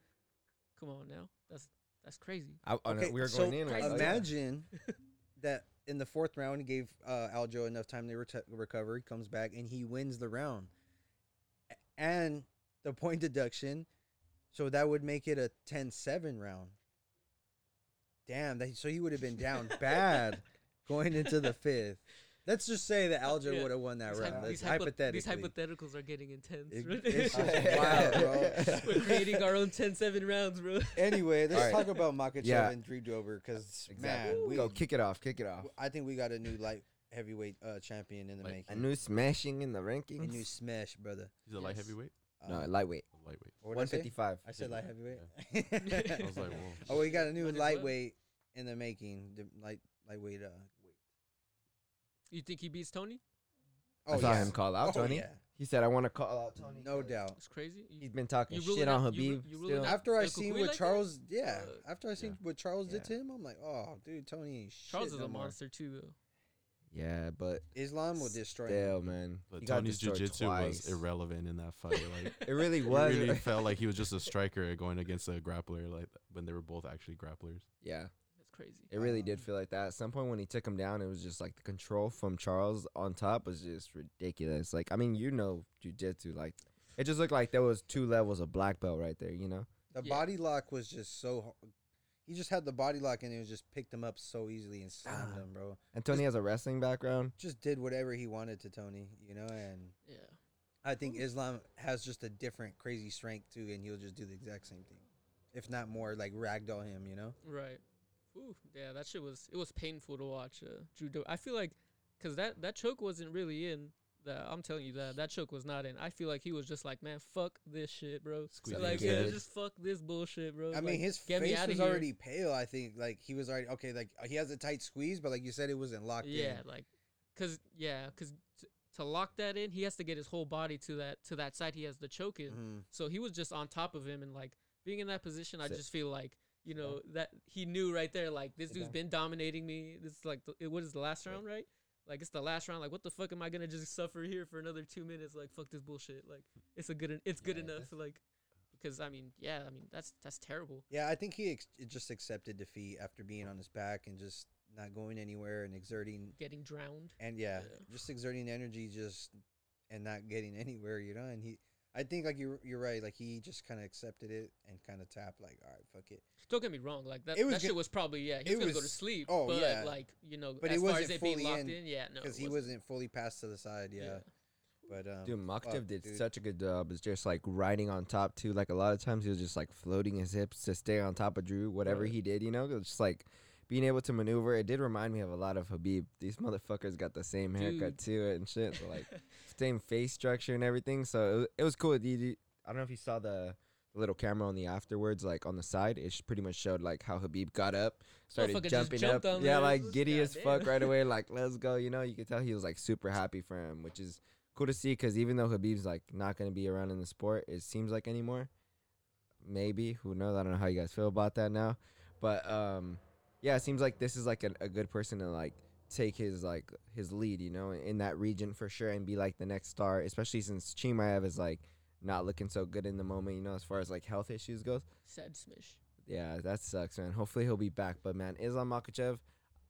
Come on now. That's that's crazy. I, I Okay, we were so going in. Like, oh, imagine that in the fourth round he gave uh, Aljo enough time to rete- recover. He comes back and he wins the round, and the point deduction. So that would make it a 10-7 round. Damn, that, so he would have been down bad going into the fifth. Let's just say that Aljo Yeah. would have won that These, round. hy- That's these, hypo- hypothetically. these hypotheticals are getting intense. It- right? it's just wild, bro. We're creating our own 10-7 rounds, bro. anyway, let's Alright. talk about Makhachev Yeah. and Drew Dober because Exactly. man, we, go kick it off. Kick it off. I think we got a new light heavyweight uh, champion in the Like, making. A new smashing in the rankings. A new smash, brother. He's a light heavyweight. No, Uh, lightweight. Lightweight. what did I say? 155. I said light heavyweight. I was like, whoa. oh, we got a new What is what? lightweight in the making. The light lightweight. Uh, You think he beats Tony? oh I saw yeah. him call out oh, Tony. Yeah. He said, "I want to call out Tony." No doubt. It's crazy. He's been talking You ruling shit on out- you ru- Khabib. you ruling still. out- After I El seen Cucuy what like that? Charles, yeah. Uh, After I seen yeah. what Charles did Yeah. to him, I'm like, oh, dude, Tony ain't Charles shit is no a more. monster too, though. Yeah, but Islam will destroy still, him. man. But he got Tony's destroyed jiu-jitsu was irrelevant in that fight. Like It really was. it really felt like he was just a striker going against a grappler. Like when they were both actually grapplers. yeah, That's crazy. It really did Um, feel like that. At some point when he took him down, it was just like the control from Charles on top was just ridiculous. Like I mean, you know jujitsu, like it just looked like there was two levels of black belt right there. You know? The Yeah. body lock was just so. H- He just had the body lock and it was just picked him up so easily and slammed Ah. him, bro. And Tony has a wrestling background. Just did whatever he wanted to Tony, you know. And Yeah. I think Islam has just a different crazy strength too, and he'll just do the exact same thing, if not more, like ragdoll him, you know. Right. Ooh, yeah, that shit was it was painful to watch. Uh, judo. I feel like, cause that that choke wasn't really in. That I'm telling you that that choke was not in. I feel like he was just like, man, fuck this shit, bro. Squeezing like, yeah, just fuck this bullshit, bro. I mean, his get me face outta was already pale. I think like he was already okay. Like he has a tight squeeze, but like you said, it wasn't locked in. yeah, in. like, cause yeah, cause t- to lock that in, he has to get his whole body to that to that side. He has the choke in. Mhm. So he was just on top of him and like being in that position. I Sit. just feel like you Sit know that he knew right there. Like this Sit dude's down. been dominating me. This is like the, it was the last round, right? Like it's the last round. Like what the fuck am I gonna just suffer here for another two minutes? Like fuck this bullshit. Like it's a good. It's good Yeah, enough. Like because I mean yeah. I mean that's that's terrible. Yeah, I think he ex- just accepted defeat after being on his back and just not going anywhere and exerting Getting drowned. and yeah, Yeah. just exerting energy just and not getting anywhere, you know. And he, I think like you're you're right. Like he just kind of accepted it and kind of tapped like, all right, fuck it. Don't get me wrong. Like that. It was that shit was probably yeah. He it was gonna go to sleep. oh, but yeah. like you know, But as it far wasn't as it being fully locked in, in, yeah, no, because he wasn't. wasn't fully passed to the side. Yeah, but um, Dude, Makhachev fuck, did dude. such a good job. It's just like riding on top too. Like a lot of times he was just like floating his hips to stay on top of Drew. Whatever Right. he did, you know, it was just like being able to maneuver. It did remind me of a lot of Khabib. These motherfuckers got the same haircut Dude. to it and shit. So like same face structure and everything. So it was, it was cool. I don't know if you saw the, little camera on the afterwards, like on the side. It pretty much showed like how Khabib got up, started jumping up. Yeah, there. like giddy as goddamn. fuck right away. Like let's go. You know, you could tell he was like super happy for him, which is cool to see. Because even though Khabib's like not gonna be around in the sport, it seems like anymore. Maybe who knows? I don't know how you guys feel about that now, but um, yeah, it seems like this is like a, a good person to like take his like his lead, you know, in that region for sure, and be like the next star. Especially since Chimaev is like not looking so good in the moment, you know, as far as like health issues goes. Sad smish. Yeah, that sucks, man. Hopefully he'll be back. But man, Islam Makhachev,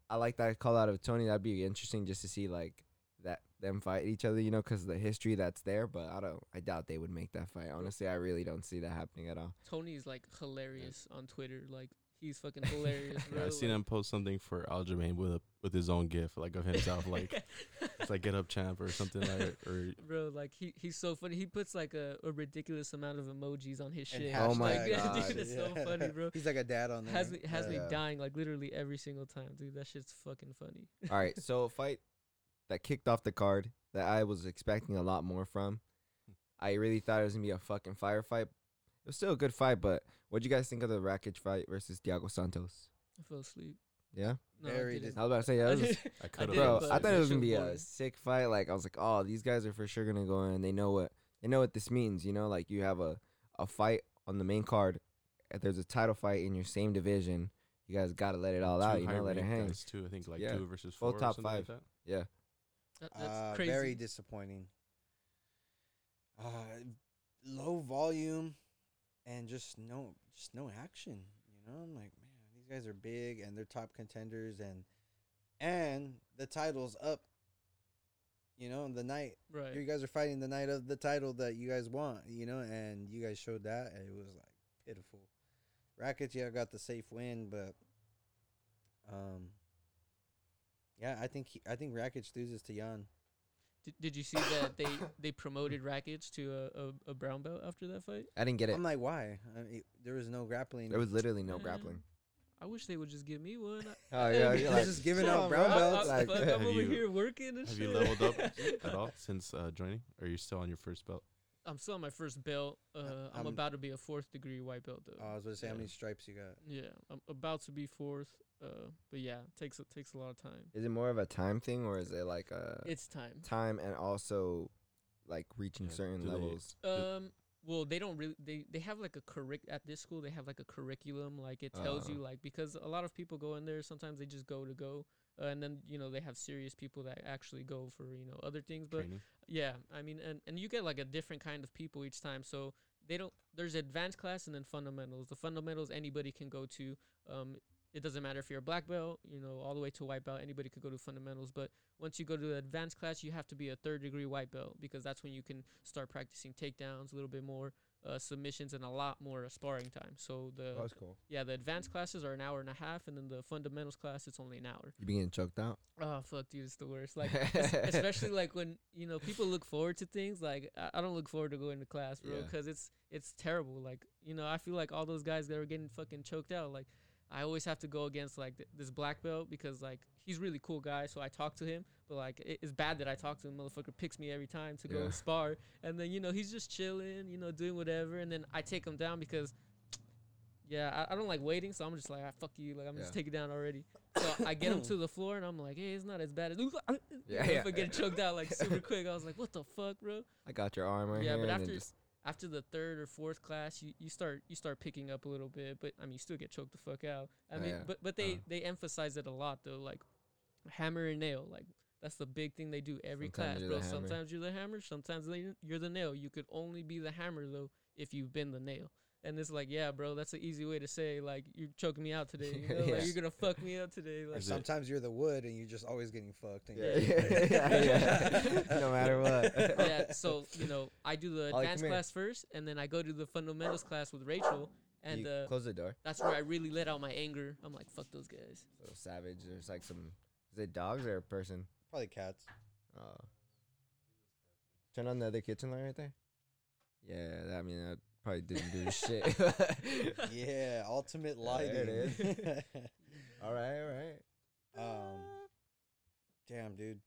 I like that call out of Tony. That'd be interesting just to see like that them fight each other, you know, because the history that's there. But I don't, I doubt they would make that fight. Honestly, I really don't see that happening at all. Tony's like hilarious on Twitter. Like he's fucking hilarious, Yeah, bro. I seen like- him post something for Aljamain with a, with his own gif, like of himself, like it's like "Get up, champ" or something like, or bro, like he he's so funny. He puts like a, a ridiculous amount of emojis on his and shit. Oh my hashtag, yeah, God. dude, it's so funny, bro. He's like a dad on there. Has me has me dying like literally every single time, dude. That shit's fucking funny. all right, so a fight that kicked off the card that I was expecting a lot more from. I really thought it was gonna be a fucking firefight. It was still a good fight, but what'd you guys think of the Rakic fight versus Thiago Santos? I fell asleep. Yeah, No, I Very didn't. I was about to say yeah. I It was, did- I could did, Bro, I thought it was gonna be a sick fight. Like I was like, oh, these guys are for sure gonna go in. They know what they know what this means. You know, like you have a a fight on the main card. If there's a title fight in your same division, you guys gotta let it all out. You know, let it hang. Too, I think like Yeah. two versus four. Both or top something like five. that. Yeah, That, that's uh, crazy. very disappointing. Uh, low volume and just no, just no action. You know, I'm like, man, these guys are big and they're top contenders, and and the title's up. You know, the night right. you guys are fighting the night of the title that you guys want. You know, and you guys showed that, and it was like pitiful. Rakic, yeah, got the safe win, but um, yeah, I think he, I think Rakic loses to Yan. Did, did you see that they they promoted Rakic to a, a, a brown belt after that fight? I didn't get it. I'm like, why? I mean, there was no grappling. There was literally no Man, grappling. I wish they would just give me one. Oh yeah, you're They're like, just giving out brown bro." belts. I, Like, I'm Have over you- here working and Have shit. you leveled up at all since uh, joining? Or are you still on your first belt? I'm still on my first belt. Uh, I'm, I'm- about to be a fourth degree white belt though. Oh, I was going to say how Yeah. many stripes you got. yeah, I'm about to be fourth. Uh, but yeah, takes a, takes a lot of time. Is it more of a time thing or is it like a It's time. time and also like reaching Yeah, certain do they- levels? Um, well, they don't really. They they have like a curric at this school. They have like a curriculum. Like it tells Uh. you like because a lot of people go in there. Sometimes they just go to go, uh, and then you know they have serious people that actually go for you know other things. But Training? yeah, I mean, and and you get like a different kind of people each time. So they don't. There's advanced class and then fundamentals. The fundamentals anybody can go to. Um, it doesn't matter if you're a black belt, you know, all the way to white belt. Anybody could go to fundamentals, but once you go to the advanced class, you have to be a third degree white belt because that's when you can start practicing takedowns a little bit more, uh, submissions, and a lot more sparring time. So the That's cool. yeah, the advanced classes are an hour and a half, and then the fundamentals class it's only an hour. You be getting choked out? Oh fuck, dude, it's the worst. Like, especially like when you know people look forward to things. Like, I, don't look forward to going to class, bro, Yeah. because it's it's terrible. Like, you know, I feel like all those guys that are getting fucking choked out. Like, I always have to go against like th- this black belt because like he's really cool guy, so I talk to him. But like, it, it's bad that I talk to him. Motherfucker picks me every time to go Yeah. spar, and then you know he's just chilling, you know, doing whatever, and then I take him down because. Yeah, I, I don't like waiting, so I'm just like, ah, fuck you. Like, I'm just taking down already. So I get him to the floor, and I'm like, hey, it's not as bad as. Yeah, yeah, yeah. If I get choked out like super quick, I was like, what the fuck, bro? I got your arm right Yeah, here. but and then after- just- After the third or fourth class, you, you start you start picking up a little bit, but I mean, you still get choked the fuck out. I mean, yeah. but but they Uh. they emphasize it a lot though, like hammer and nail, like. That's the big thing they do every Sometimes class, bro. Sometimes you're the hammer, sometimes they, you're the nail. You could only be the hammer though if you've been the nail. And it's like, yeah, bro, that's an easy way to say like you're choking me out today. You know? like, Yes. you're gonna fuck me up today. Like, Is Sometimes you're the wood and you're just always getting fucked. And yeah, you're- yeah, yeah. no matter what. yeah, so you know, I do the Ollie, advanced come class first, and then I go to the fundamentals class with Rachel, and You uh, close the door. that's where I really let out my anger. I'm like, fuck those guys. So savage. There's like some. Is it dogs or a person? Probably cats. Uh, turn on the other kitchen light right there. Yeah, that, I mean that probably didn't do shit. Yeah, ultimate Yeah, lighting. there it is. all right, all right. um, damn, dude.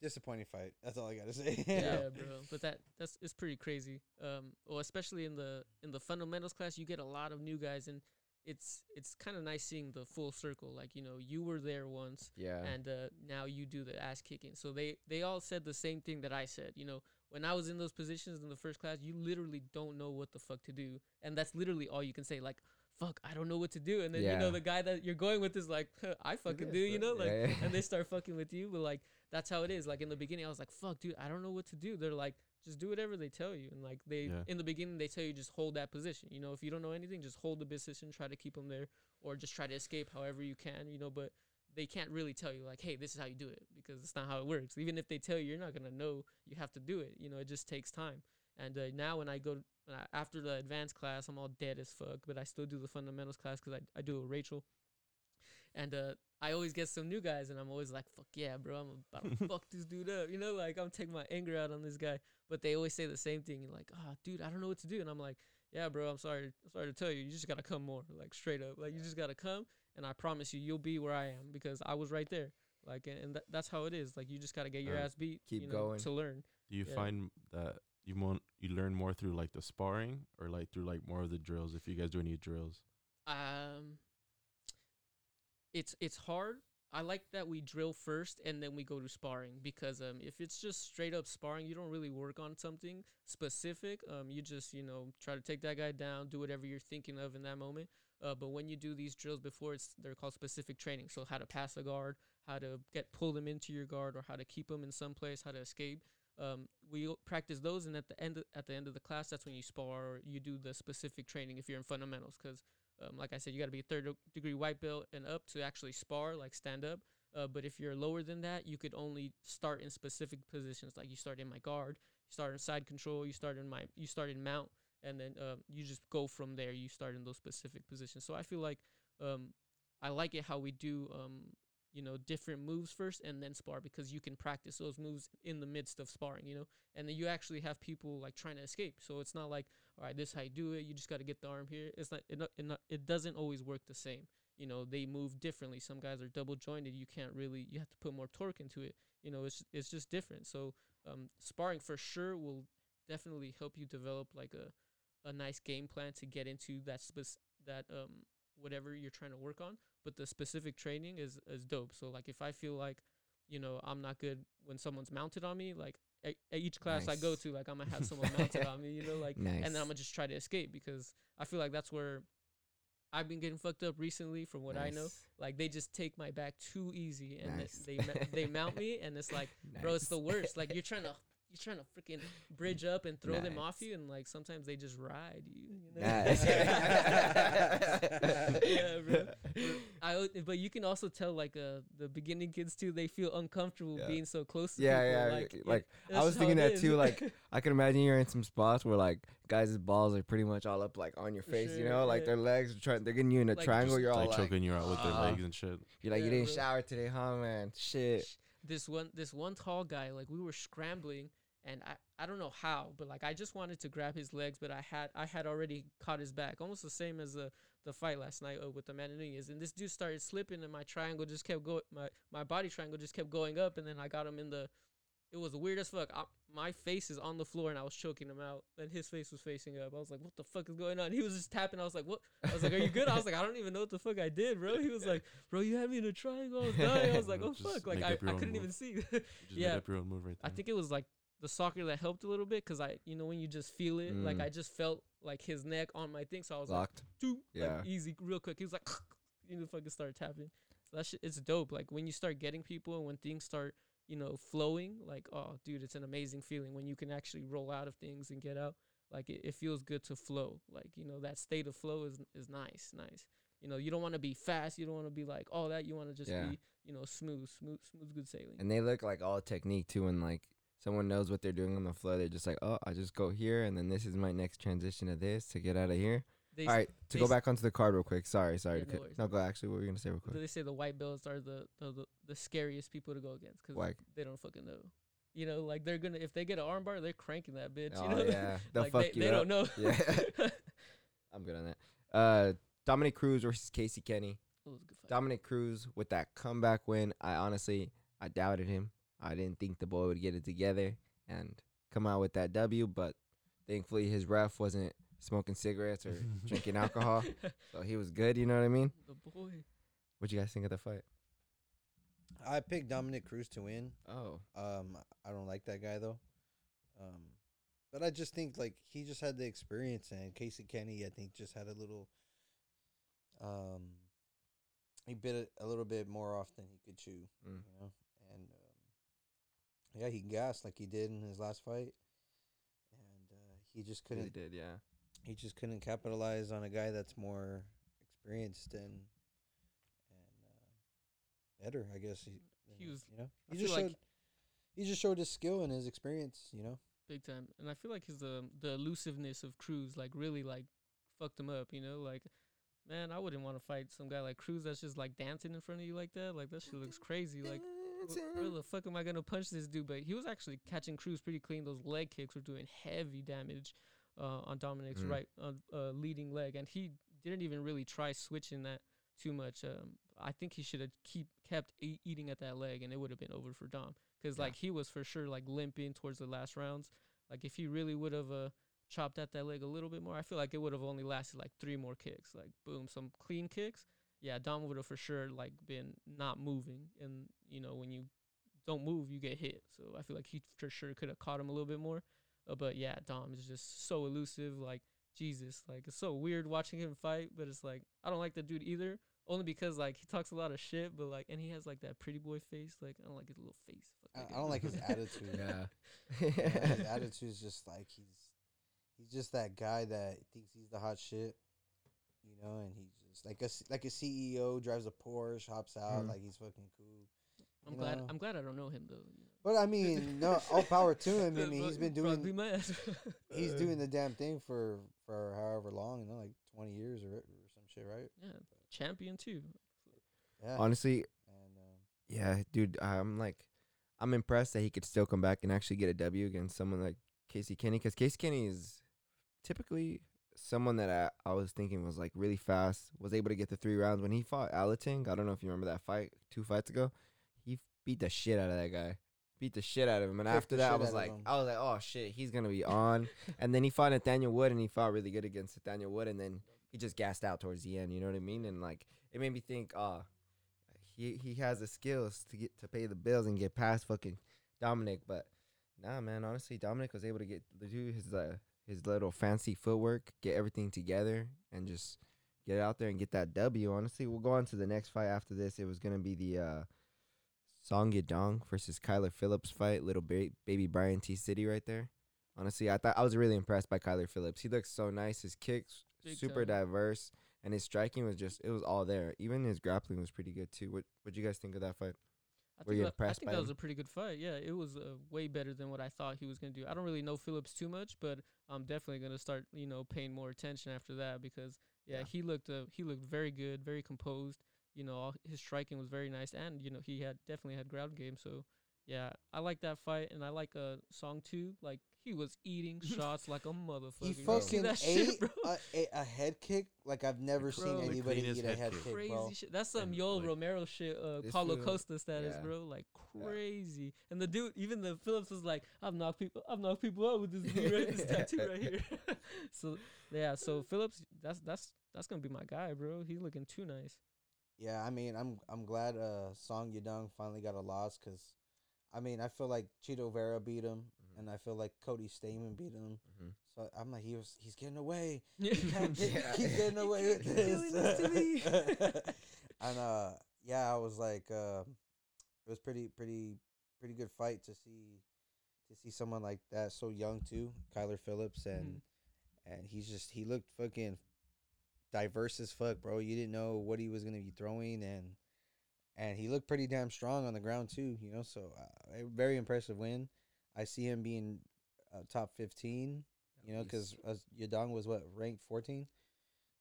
Disappointing fight. That's all I gotta say. Yeah, bro. But that that's it's pretty crazy. Um, well, especially in the in the fundamentals class, you get a lot of new guys, and it's it's kind of nice seeing the full circle. Like you know, you were there once, Yeah. and uh, now you do the ass kicking. So they they all said the same thing that I said. You know, when I was in those positions in the first class, you literally don't know what the fuck to do, and that's literally all you can say. Like, fuck, I don't know what to do. And then you know the guy that you're going with is like, "Huh, I fucking do. You know, like, Yeah, yeah. and they start fucking with you. But like, that's how it is. Like in the beginning, I was like, fuck, dude, I don't know what to do. They're like. Just do whatever they tell you, and like they Yeah. in the beginning they tell you just hold that position. You know, if you don't know anything, just hold the position, try to keep them there, or just try to escape however you can. You know, but they can't really tell you like, hey, this is how you do it because it's not how it works. Even if they tell you, you're not gonna know. You have to do it. You know, it just takes time. And uh, now when I go I, after the advanced class, I'm all dead as fuck, but I still do the fundamentals class because I I do it with Rachel. And uh, I always get some new guys, and I'm always like, "Fuck yeah, bro! I'm about to fuck this dude up." You know, like I'm taking my anger out on this guy. But they always say the same thing, and like, "Ah, dude, I don't know what to do." And I'm like, "Yeah, bro, I'm sorry. I'm sorry to tell you. You just gotta come more, like straight up. Like you just gotta come, and I promise you, you'll be where I am because I was right there. Like, and, and tha- that's how it is. Like you just gotta get your Uh, ass beat. keep you know, going. to learn. Do you Yeah. find that you want you learn more through like the sparring or like through like more of the drills? If you guys do any drills, Um, it's it's hard. I like that we drill first and then we go to sparring because um if it's just straight up sparring, you don't really work on something specific. Um, you just you know try to take that guy down, do whatever you're thinking of in that moment. Uh, but when you do these drills before, it's they're called specific training. So how to pass a guard, how to get pull them into your guard, or how to keep them in some place, how to escape. Um, we practice those, and at the end at the end of the class, that's when you spar or you do the specific training if you're in fundamentals. Because um, like I said, you got to be a third de- degree white belt and up to actually spar, like stand up. Uh, but if you're lower than that, you could only start in specific positions. Like you start in my guard, you start in side control, you start in my, you start in mount, and then um, you just go from there. You start in those specific positions. So I feel like um, I like it how we do, um, you know, different moves first and then spar because you can practice those moves in the midst of sparring, you know, and then you actually have people like trying to escape. So it's not like, all right, this is how you do it. You just got to get the arm here. It's not, it, it, not, it doesn't always work the same. You know, they move differently. Some guys are double jointed. You can't really, you have to put more torque into it. You know, it's it's just different. So um, sparring for sure will definitely help you develop like a, a nice game plan to get into that spec- that um whatever you're trying to work on. But the specific training is is dope. So like if I feel like, you know, I'm not good when someone's mounted on me, like at, at each class I go to, like I'm gonna have someone mounted on me, you know, like nice. and then I'm gonna just try to escape because I feel like that's where I've been getting fucked up recently from what I know. Like they just take my back too easy and Nice. they they, they mount me and it's like bro, it's the worst. Like you're trying to you're trying to freaking bridge up and throw them off you, and like sometimes they just ride you. you know? Nice. yeah, bro. but but you can also tell like uh the beginning kids too. They feel uncomfortable Yeah. being so close to Yeah, people. yeah, Like, y- yeah, I was thinking it that is. too, like, I can imagine you're in some spots where like guys' balls are pretty much all up like on your For face, you know, like yeah. their legs are trying they're getting you in a Like, triangle, just- you're all like, like, choking you out with their legs and shit. You're like, Yeah, you didn't bro. shower today, huh man? Shit. this one this one tall guy like we were scrambling and I, I don't know how but like I just wanted to grab his legs but I had I had already caught his back almost the same as the the fight last night uh, with the man Nunes and this dude started slipping and my triangle just kept going my my body triangle just kept going up and then I got him in the it was weird as fuck I, my face is on the floor and I was choking him out and his face was facing up I was like what the fuck is going on? He was just tapping I was like what? I was like are you good? I was like I don't even know what the fuck I did bro. He was like bro you had me in a triangle I was dying. I was like oh Just fuck like I, I couldn't move. even see. Just Yeah. up your own move right I think it was like the soccer that helped a little bit because I, you know, when you just feel it, like Mm. I just felt like his neck on my thing, so I was Locked. like, Yeah. like easy, real quick. He was like, you know, fucking start tapping. So that shit, it's dope. Like when you start getting people and when things start, you know, flowing, like, oh, dude, it's an amazing feeling when you can actually roll out of things and get out. Like it, it feels good to flow. Like you know, that state of flow is is nice, nice. You know, you don't want to be fast. You don't want to be like all that. You want to just Yeah. be, you know, smooth, smooth, smooth, good sailing. And they look like all technique too and like someone knows what they're doing on the floor. They're just like, Oh, I just go here and then this is my next transition of this to get out of here. They All right, to go back onto the card real quick. Sorry, sorry. Yeah, no worries, no, go actually what were you gonna say real quick? they say the white belts are the the, the, the scariest people to go against because Why? they don't fucking know. You know, like they're gonna if they get an armbar, they're cranking that bitch. Oh you know, yeah. They'll like fuck they, you they up. don't know. Yeah. I'm good on that. Uh Dominick Cruz versus Casey Kenney. It was a good fight. Dominick Cruz with that comeback win. I honestly I doubted him. I didn't think the boy would get it together and come out with that W, but thankfully his ref wasn't smoking cigarettes or drinking alcohol. So he was good, you know what I mean? the boy. What'd you guys think of the fight? I picked Dominick Cruz to win. Oh. Um, I don't like that guy though. Um, but I just think like he just had the experience, and Casey Kenney, I think, just had a little. Um, he bit it a little bit more off than he could chew, Mm. you know, and yeah, he gassed like he did in his last fight, and uh, he just couldn't. He did, yeah. He just couldn't capitalize on a guy that's more experienced and and uh, better, I guess. He, He was- you know, he feel just like- showed. He just showed his skill and his experience, you know. big time. And I feel like his um the elusiveness of Cruz like really like fucked him up. You know, like man, I wouldn't want to fight some guy like Cruz that's just like dancing in front of you like that. Like that shit looks crazy. Like wh- where the fuck am I gonna punch this dude? But he was actually catching Cruz pretty clean. Those leg kicks were doing heavy damage uh, on Dominick's Mm. right uh, uh, leading leg, and he didn't even really try switching that too much. Um, I think he should have keep kept e- eating at that leg, and it would have been over for Dom. Because Yeah. like he was for sure like limping towards the last rounds. Like if he really would have uh, chopped at that leg a little bit more, I feel like it would have only lasted like three more kicks. Like boom, some clean kicks. Yeah, Dom would have for sure like been not moving, and you know when you don't move, you get hit. So I feel like he for sure could have caught him a little bit more. Uh, but yeah, Dom is just so elusive. Like Jesus, like it's so weird watching him fight. But it's like I don't like the dude either. Only because like he talks a lot of shit, but like and he has like that pretty boy face. Like I don't like his little face. Fuck I, I don't like his attitude. Yeah. Yeah, his attitude's just like he's he's just that guy that thinks he's the hot shit, you know, and he's just like a s- like a CEO drives a Porsche, hops out Mm. like he's fucking cool. I'm you glad. know. I'm glad I don't know him though. But I mean, no, all power to him. I Bro- mean, he's bro- been bro, be doing my ass. he's doing the damn thing for for however long, you know, like twenty years or, or some shit, right? yeah, champion too. Yeah. Honestly, and um, yeah, dude, I'm like, I'm impressed that he could still come back and actually get a W against someone like Casey Kenney, because Casey Kenney is typically someone that I, I was thinking was like really fast, was able to get the three rounds. When he fought Alateng, I don't know if you remember that fight two fights ago, he beat the shit out of that guy. Beat the shit out of him, and after that, I was like. I was like, oh shit, he's gonna be on. and then he fought Nathaniel Wood, and he fought really good against Nathaniel Wood, and then he just gassed out towards the end. You know what I mean? And like, it made me think, ah, he he has the skills to get to pay the bills and get past fucking Dominick. But nah, man, honestly, Dominick was able to get to do his uh, his little fancy footwork, get everything together, and just get out there and get that W. Honestly, we'll go on to the next fight after this. It was gonna be the uh, Song Yadong versus Kyler Phillips fight, little ba- baby Brian T City right there. Honestly, I thought I was really impressed by Kyler Phillips. He looks so nice. His kicks Big super time. diverse. and his striking was just it was all there. Even his grappling was pretty good too. What what you guys think of that fight? I Were think, that, I think that was a pretty good fight. Yeah, it was uh, way better than what I thought he was gonna do. I don't really know Phillips too much, but I'm definitely gonna start, you know, paying more attention after that because yeah, Yeah. he looked uh, he looked very good, very composed. You know, all, his striking was very nice, and you know he had definitely had ground game. So yeah, I like that fight, and I like uh song too. Like he was eating shots like a motherfucker. He You ever fucking that ate shit, bro? a, a, a head kick like I've never Bro, seen anybody cleanest eat a head head kick. kick, crazy bro. shit. That's some And, Yoel like, Romero shit, uh, Paulo fool- Costa status, yeah. bro. Like Yeah. crazy. And the dude, even the Phillips was like, "I've knocked people, I've knocked people out with this dude right, this tattoo right here." so yeah, so Phillips, that's that's that's gonna be my guy, bro. He's looking too nice. Yeah, I mean, I'm I'm glad uh Song Yadong finally got a loss because, I mean, I feel like Chito Vera beat him. And I feel like Cody Stamann beat him. Mhm. So I'm like, he was he's getting away. Yeah. He can't get, Yeah. keep getting away with this this. and uh, yeah, I was like, uh, it was pretty pretty pretty good fight to see to see someone like that so young too, Kyler Phillips, and and he's just he looked fucking diverse as fuck, bro. You didn't know what he was gonna be throwing, and and he looked pretty damn strong on the ground too. You know, so uh, a very impressive win. I see him being uh, top fifteen. You know, because Yadong was what ranked fourteen,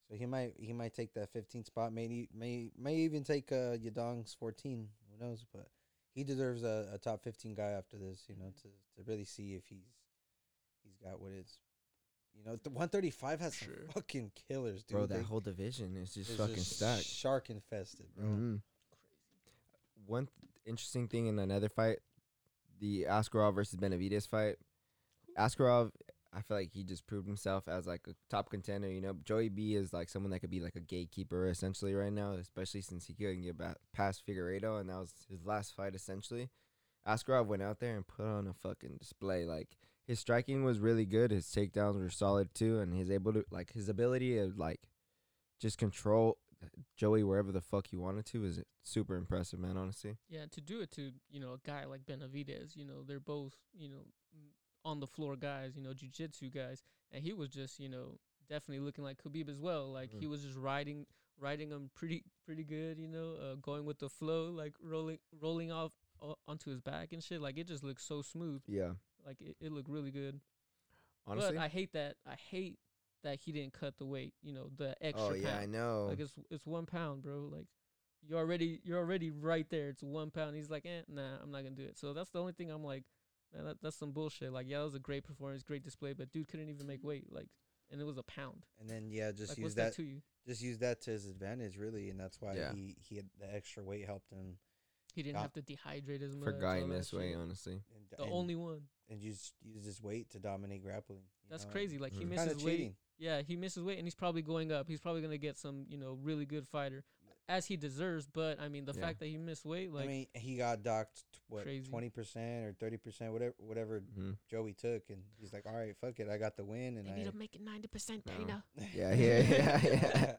so he might he might take that fifteen spot. Maybe may may even take uh, Yadong's fourteen. Who knows? But he deserves a, a top fifteen guy after this. You know, to to really see if he's he's got what is. You know, the one thirty five has Sure. some fucking killers, dude. Bro, They- that whole division is just it's fucking just stacked. Shark infested, bro. Mhm. One th- interesting thing in another fight, the Askarov versus Benavidez fight. Askarov, I feel like he just proved himself as like a top contender. You know, Joey B is like someone that could be like a gatekeeper essentially right now, especially since he couldn't get back past Figueiredo, and that was his last fight essentially. Askarov went out there and put on a fucking display. Like his striking was really good, his takedowns were solid too, and he's able to like his ability to like just control Joey wherever the fuck you wanted to is super impressive, man. Honestly, Yeah, to do it to you know a guy like Benavidez, you know they're both you know on the floor guys, you know jujitsu guys, and he was just you know definitely looking like Khabib as well. Like he Mhm. was just riding riding him pretty pretty good, you know, uh, going with the flow, like rolling rolling off o- onto his back and shit. Like it just looked so smooth. yeah. Like it, it looked really good. Honestly, but I hate that I hate that he didn't cut the weight. You know the extra oh yeah, I know. Like it's it's one pound, bro. Like you're already you're already right there. It's one pound. He's like, eh, nah, I'm not gonna do it. So that's the only thing I'm like, man, that, that's some bullshit. Like, yeah, that was a great performance, great display, but dude couldn't even make weight. Like, and it was a pound. And then yeah, just like, use that, that to you? just use that to his advantage, really, and that's why Yeah. he he had the extra weight helped him. He didn't have to dehydrate as much. for guy all in this way, honestly. And, the and, only one. and use use his weight to dominate grappling. That's know, crazy. Like he Mhm. Kind misses of weight. cheating. Yeah, he misses weight, and he's probably going up. He's probably gonna get some, you know, really good fighter, as he deserves. But I mean, the Yeah. fact that he missed weight, like, I mean, he got docked what twenty percent or thirty percent, whatever whatever hmm Joey took, and he's like, "All right, fuck it, I got the win." And they I, need to make it ninety percent, No. Dana. Yeah, yeah, yeah,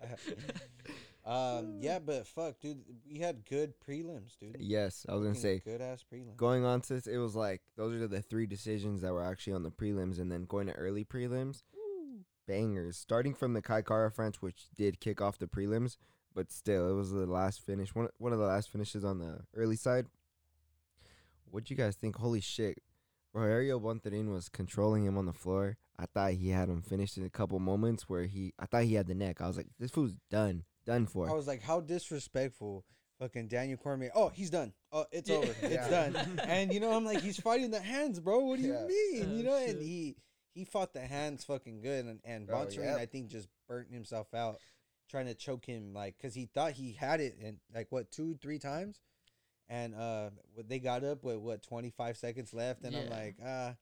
yeah. um, yeah, but fuck, dude, we had good prelims, dude. Yes, I was gonna say. good ass prelims. Going on to this, it was like those are the three decisions that were actually on the prelims, and then going to early prelims, Woo. Bangers. Starting from the Kai Kara-France, which did kick off the prelims, but still, it was the last finish. One one of the last finishes on the early side. What'd you guys think? Holy shit! Rogerio Bontorin was controlling him on the floor. I thought he had him finished in a couple moments where he, I thought he had the neck. I was like, this fool's done, done for. I was like, how disrespectful. Fucking Daniel Cormier. Oh, he's done. Oh, it's Yeah. over. It's Yeah. done. And you know, I'm like, he's fighting the hands, bro. What do you Yeah. mean? you Oh, know, and he he fought the hands fucking good, and and Oh, yep. I think, just burnt himself out trying to choke him, like, cause he thought he had it, and like what two, three times, and uh, what they got up with what 25 seconds left, and I'm like, ah,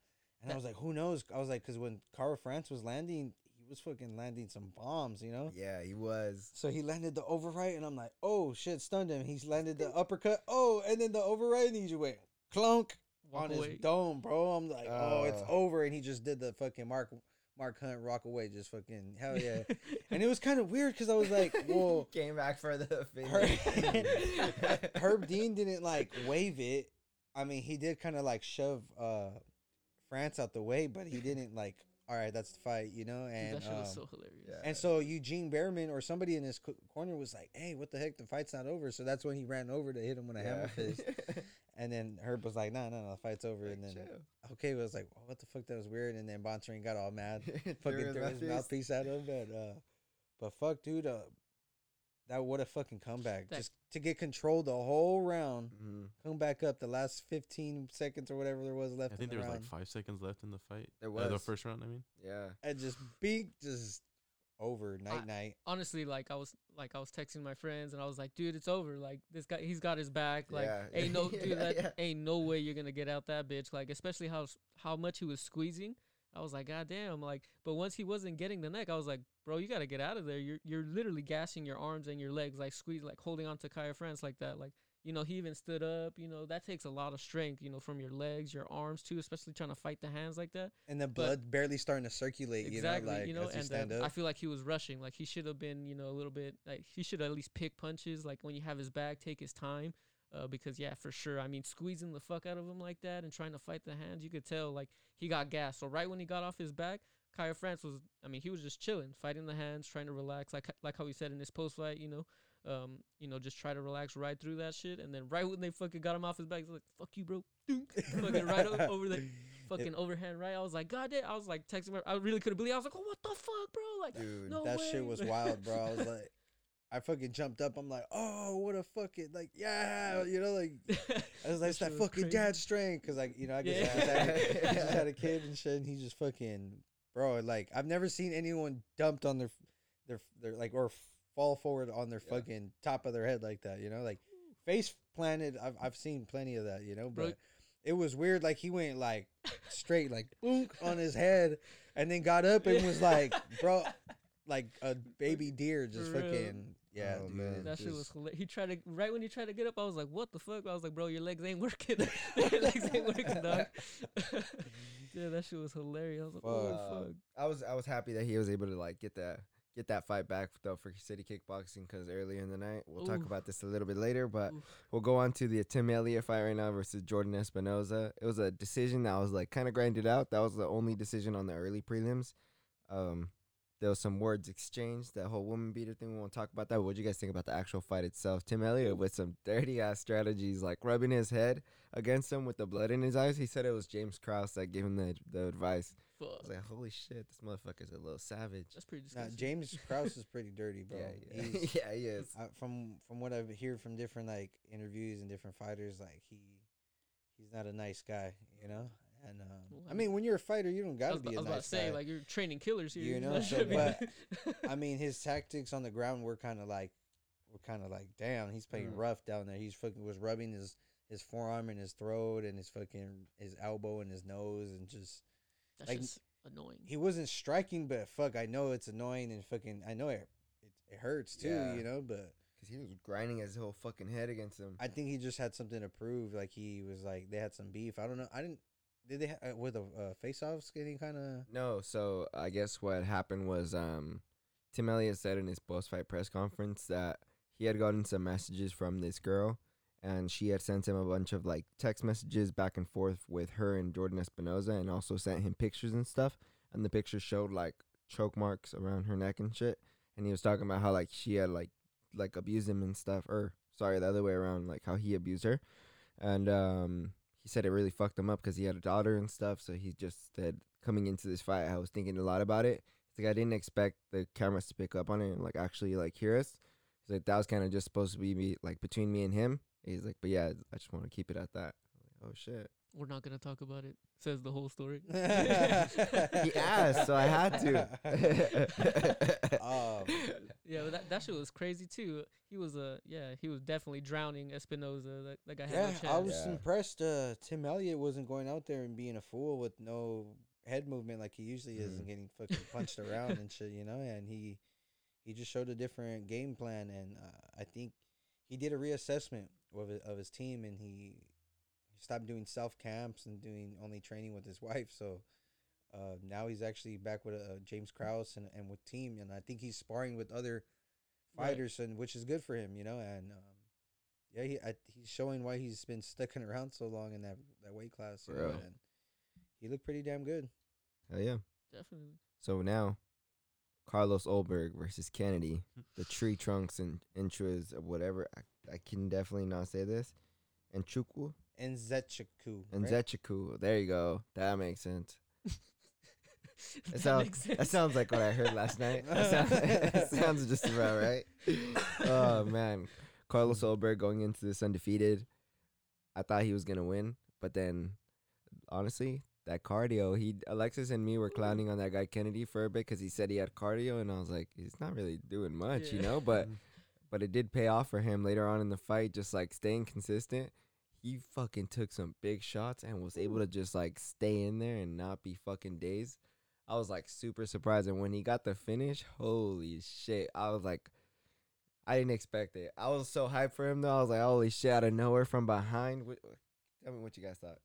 and I was like, who knows? I was like, cause when Kara-France was landing, he was fucking landing some bombs, you know. yeah, he was. So he landed the overright, and I'm like, oh shit, stunned him. He's landed the uppercut. Oh, and then the overright, and he just went clunk Walk on away. his dome, bro. I'm like, oh, it's Uh. over, and he just did the fucking Mark Mark Hunt rock away, just fucking hell yeah. and it was kind of weird because I was like, well, Came back for the Herb, Herb Dean didn't like wave it. I mean, he did kind of like shove uh France out the way, but he didn't like all right, that's the fight, you know. Dude, And that shit was um, so hilarious. yeah. and so Eugene Bareman or somebody in his co- corner was like, "Hey, what the heck? The fight's not over." So that's when he ran over to hit him with a hammer fist. And then Herb was like, "No, no, no, the fight's over." and then okay was like, oh, "What the fuck? That was weird." And then Bontorin got all mad, fucking threw his mouthpiece at him. But uh, but fuck, dude, uh, that what a fucking comeback! That- Just to get control the whole round, hmm come back up the last fifteen seconds or whatever there was left. I think in there the was round, like five seconds left in the fight. There Uh, the first round. I mean, Yeah. and just beat just over night I- night. honestly, like I was like I was texting my friends and I was like, dude, it's over. Like this guy, he's got his back. Like Yeah. ain't no dude, Yeah, that yeah. ain't no way you're gonna get out that bitch. Like especially how s- how much he was squeezing. I was like, God damn. Like, but once he wasn't getting the neck, I was like, bro, you gotta get out of there. You're you're literally gassing your arms and your legs, like squeeze, like holding on to Kara-France like that. Like, you know, he even stood up. You know, that takes a lot of strength. You know, from your legs, your arms too, especially trying to fight the hands like that. And the but- blood barely starting to circulate. Exactly, You know, like you know, and stand uh, up. I feel like he was rushing. Like he should have been, you know, a little bit. Like he should at least pick punches. Like when you have his back, take his time. Uh, because yeah, for sure. I mean, squeezing the fuck out of him like that and trying to fight the hands, you could tell like he got gas. So right when he got off his back, Kara-France was. I mean, he was just chilling, fighting the hands, trying to relax. Like like how he said in his post fight, you know, um, you know, just try to relax right through that shit. And then right when they fucking got him off his back, he's like, "Fuck you, bro." Fucking right over the fucking overhand right. I was like, God damn. I was like texting. I really couldn't believe. It. I was like, oh, what the fuck, bro? Like, Dude. no that way. shit was wild, bro. I was like, I fucking jumped up. I'm like, oh, what a fucking like, yeah, you know, like I was like, it's that fucking crazy. dad strength, cause like you know, I guess Yeah. I, had, a- I just had a kid and shit, and he just fucking, bro. Like I've never seen anyone dumped on their, their, their like or fall forward on their Yeah. fucking top of their head like that, you know, like face planted. I've I've seen plenty of that, you know, Bro. but. It was weird, like he went like straight, like boonk on his head, and then got up and was like, "Bro, like a baby deer, just For real. fucking yeah, Oh, dude, man. it That shit was just- hilarious. He tried to right when he tried to get up. I was like, "What the fuck?" I was like, "Bro, your legs ain't working. your legs ain't working, dog." yeah, that shit was hilarious. I was like, "Oh Uh, fuck." I was I was happy that he was able to like get that get that fight back though for City Kickboxing because earlier in the night we'll talk about this a little bit later, but Oof. we'll go on to the Tim Elliott fight right now versus Jordan Espinosa. It was a decision that was like kind of grinded out. That was the only decision on the early prelims. Um, there was some words exchanged. That whole woman beater thing. We won't talk about that. What do you guys think about the actual fight itself? Tim Elliott with some dirty ass strategies, like rubbing his head against him with the blood in his eyes. He said it was James Krause that gave him the the advice. I was like, holy shit, this motherfucker's a little savage. That's pretty Nah, disgusting. James Krause is pretty dirty, bro. Yeah, yeah, He's, yeah, he is. I, from from what I've heard from different like interviews and different fighters, like he he's not a nice guy, you know. And um, Well, I I mean, when you're a fighter, you don't gotta was, be about- a I was about nice to say, guy. like you're training killers here. You know, so, but, I mean, his tactics on the ground were kind of like were kind of like, damn, he's playing Mm. rough down there. He's fucking was rubbing his his forearm in his throat and his fucking his elbow in his nose and just that's like, just annoying. he wasn't striking, but fuck, I know it's annoying and fucking I know it it, it hurts too, Yeah. you know, but. Because he was grinding his whole fucking head against him. I think he just had something to prove. Like he was like they had some beef. I don't know. I didn't. Did they ha- uh, with a uh, face offs getting kind of? No, so I guess what happened was um, Tim Elliott said in his post fight press conference that he had gotten some messages from this girl and she had sent him a bunch of like text messages back and forth with her and Jordan Espinosa and also sent him pictures and stuff. And the pictures showed like choke marks around her neck and shit. And he was talking about how like she had like like abused him and stuff or sorry the other way around like how he abused her. And um he said it really fucked him up because he had a daughter and stuff. So he just said coming into this fight, I was thinking a lot about it. He's like, I didn't expect the cameras to pick up on it and like actually like hear us. He's like, that was kind of just supposed to be me, like between me and him. He's like, but yeah, I just want to keep it at that. Like, oh shit. We're not gonna talk about it. Says the whole story. He asked, so I had to. um, Yeah, but that that shit was crazy too. He was uh yeah, he was definitely drowning Espinosa. That, that guy had yeah, no I was Yeah. impressed. Uh, Tim Elliott wasn't going out there and being a fool with no head movement like he usually is, and getting fucking punched around and shit. You know, and he he just showed a different game plan, and uh, I think he did a reassessment of his, of his team, and he he stopped doing self camps and doing only training with his wife. So. Uh, now he's actually back with uh, James Krause and, and with team, and I think he's sparring with other Right. fighters, and which is good for him, you know. And um, yeah, he I, he's showing why he's been sticking around so long in that that weight class, you know, and he looked pretty damn good. Hell yeah. Definitely. So now, Carlos Ulberg versus Kennedy, hmm. the tree trunks and intras of whatever. I, I can definitely not say this. And Chukwu And Zetchiku. and right? Zechiku. There you go. That makes sense. That That sounds, makes that sounds like what I heard last night. That sounds, that sounds just about right. Oh man, Carlos Ulberg going into this undefeated. I thought he was gonna win, but then honestly, that cardio. He Alexis and me were mm-hmm. clowning on that guy Kennedy for a bit because he said he had cardio, and I was like, he's not really doing much, you know. But but it did pay off for him later on in the fight, just like staying consistent. He fucking took some big shots and was able to just like stay in there and not be fucking dazed. I was like super surprised, and when he got the finish, holy shit! I was like, I didn't expect it. I was so hyped for him though. I was like, holy shit! Out of nowhere from behind. Tell me what you guys thought.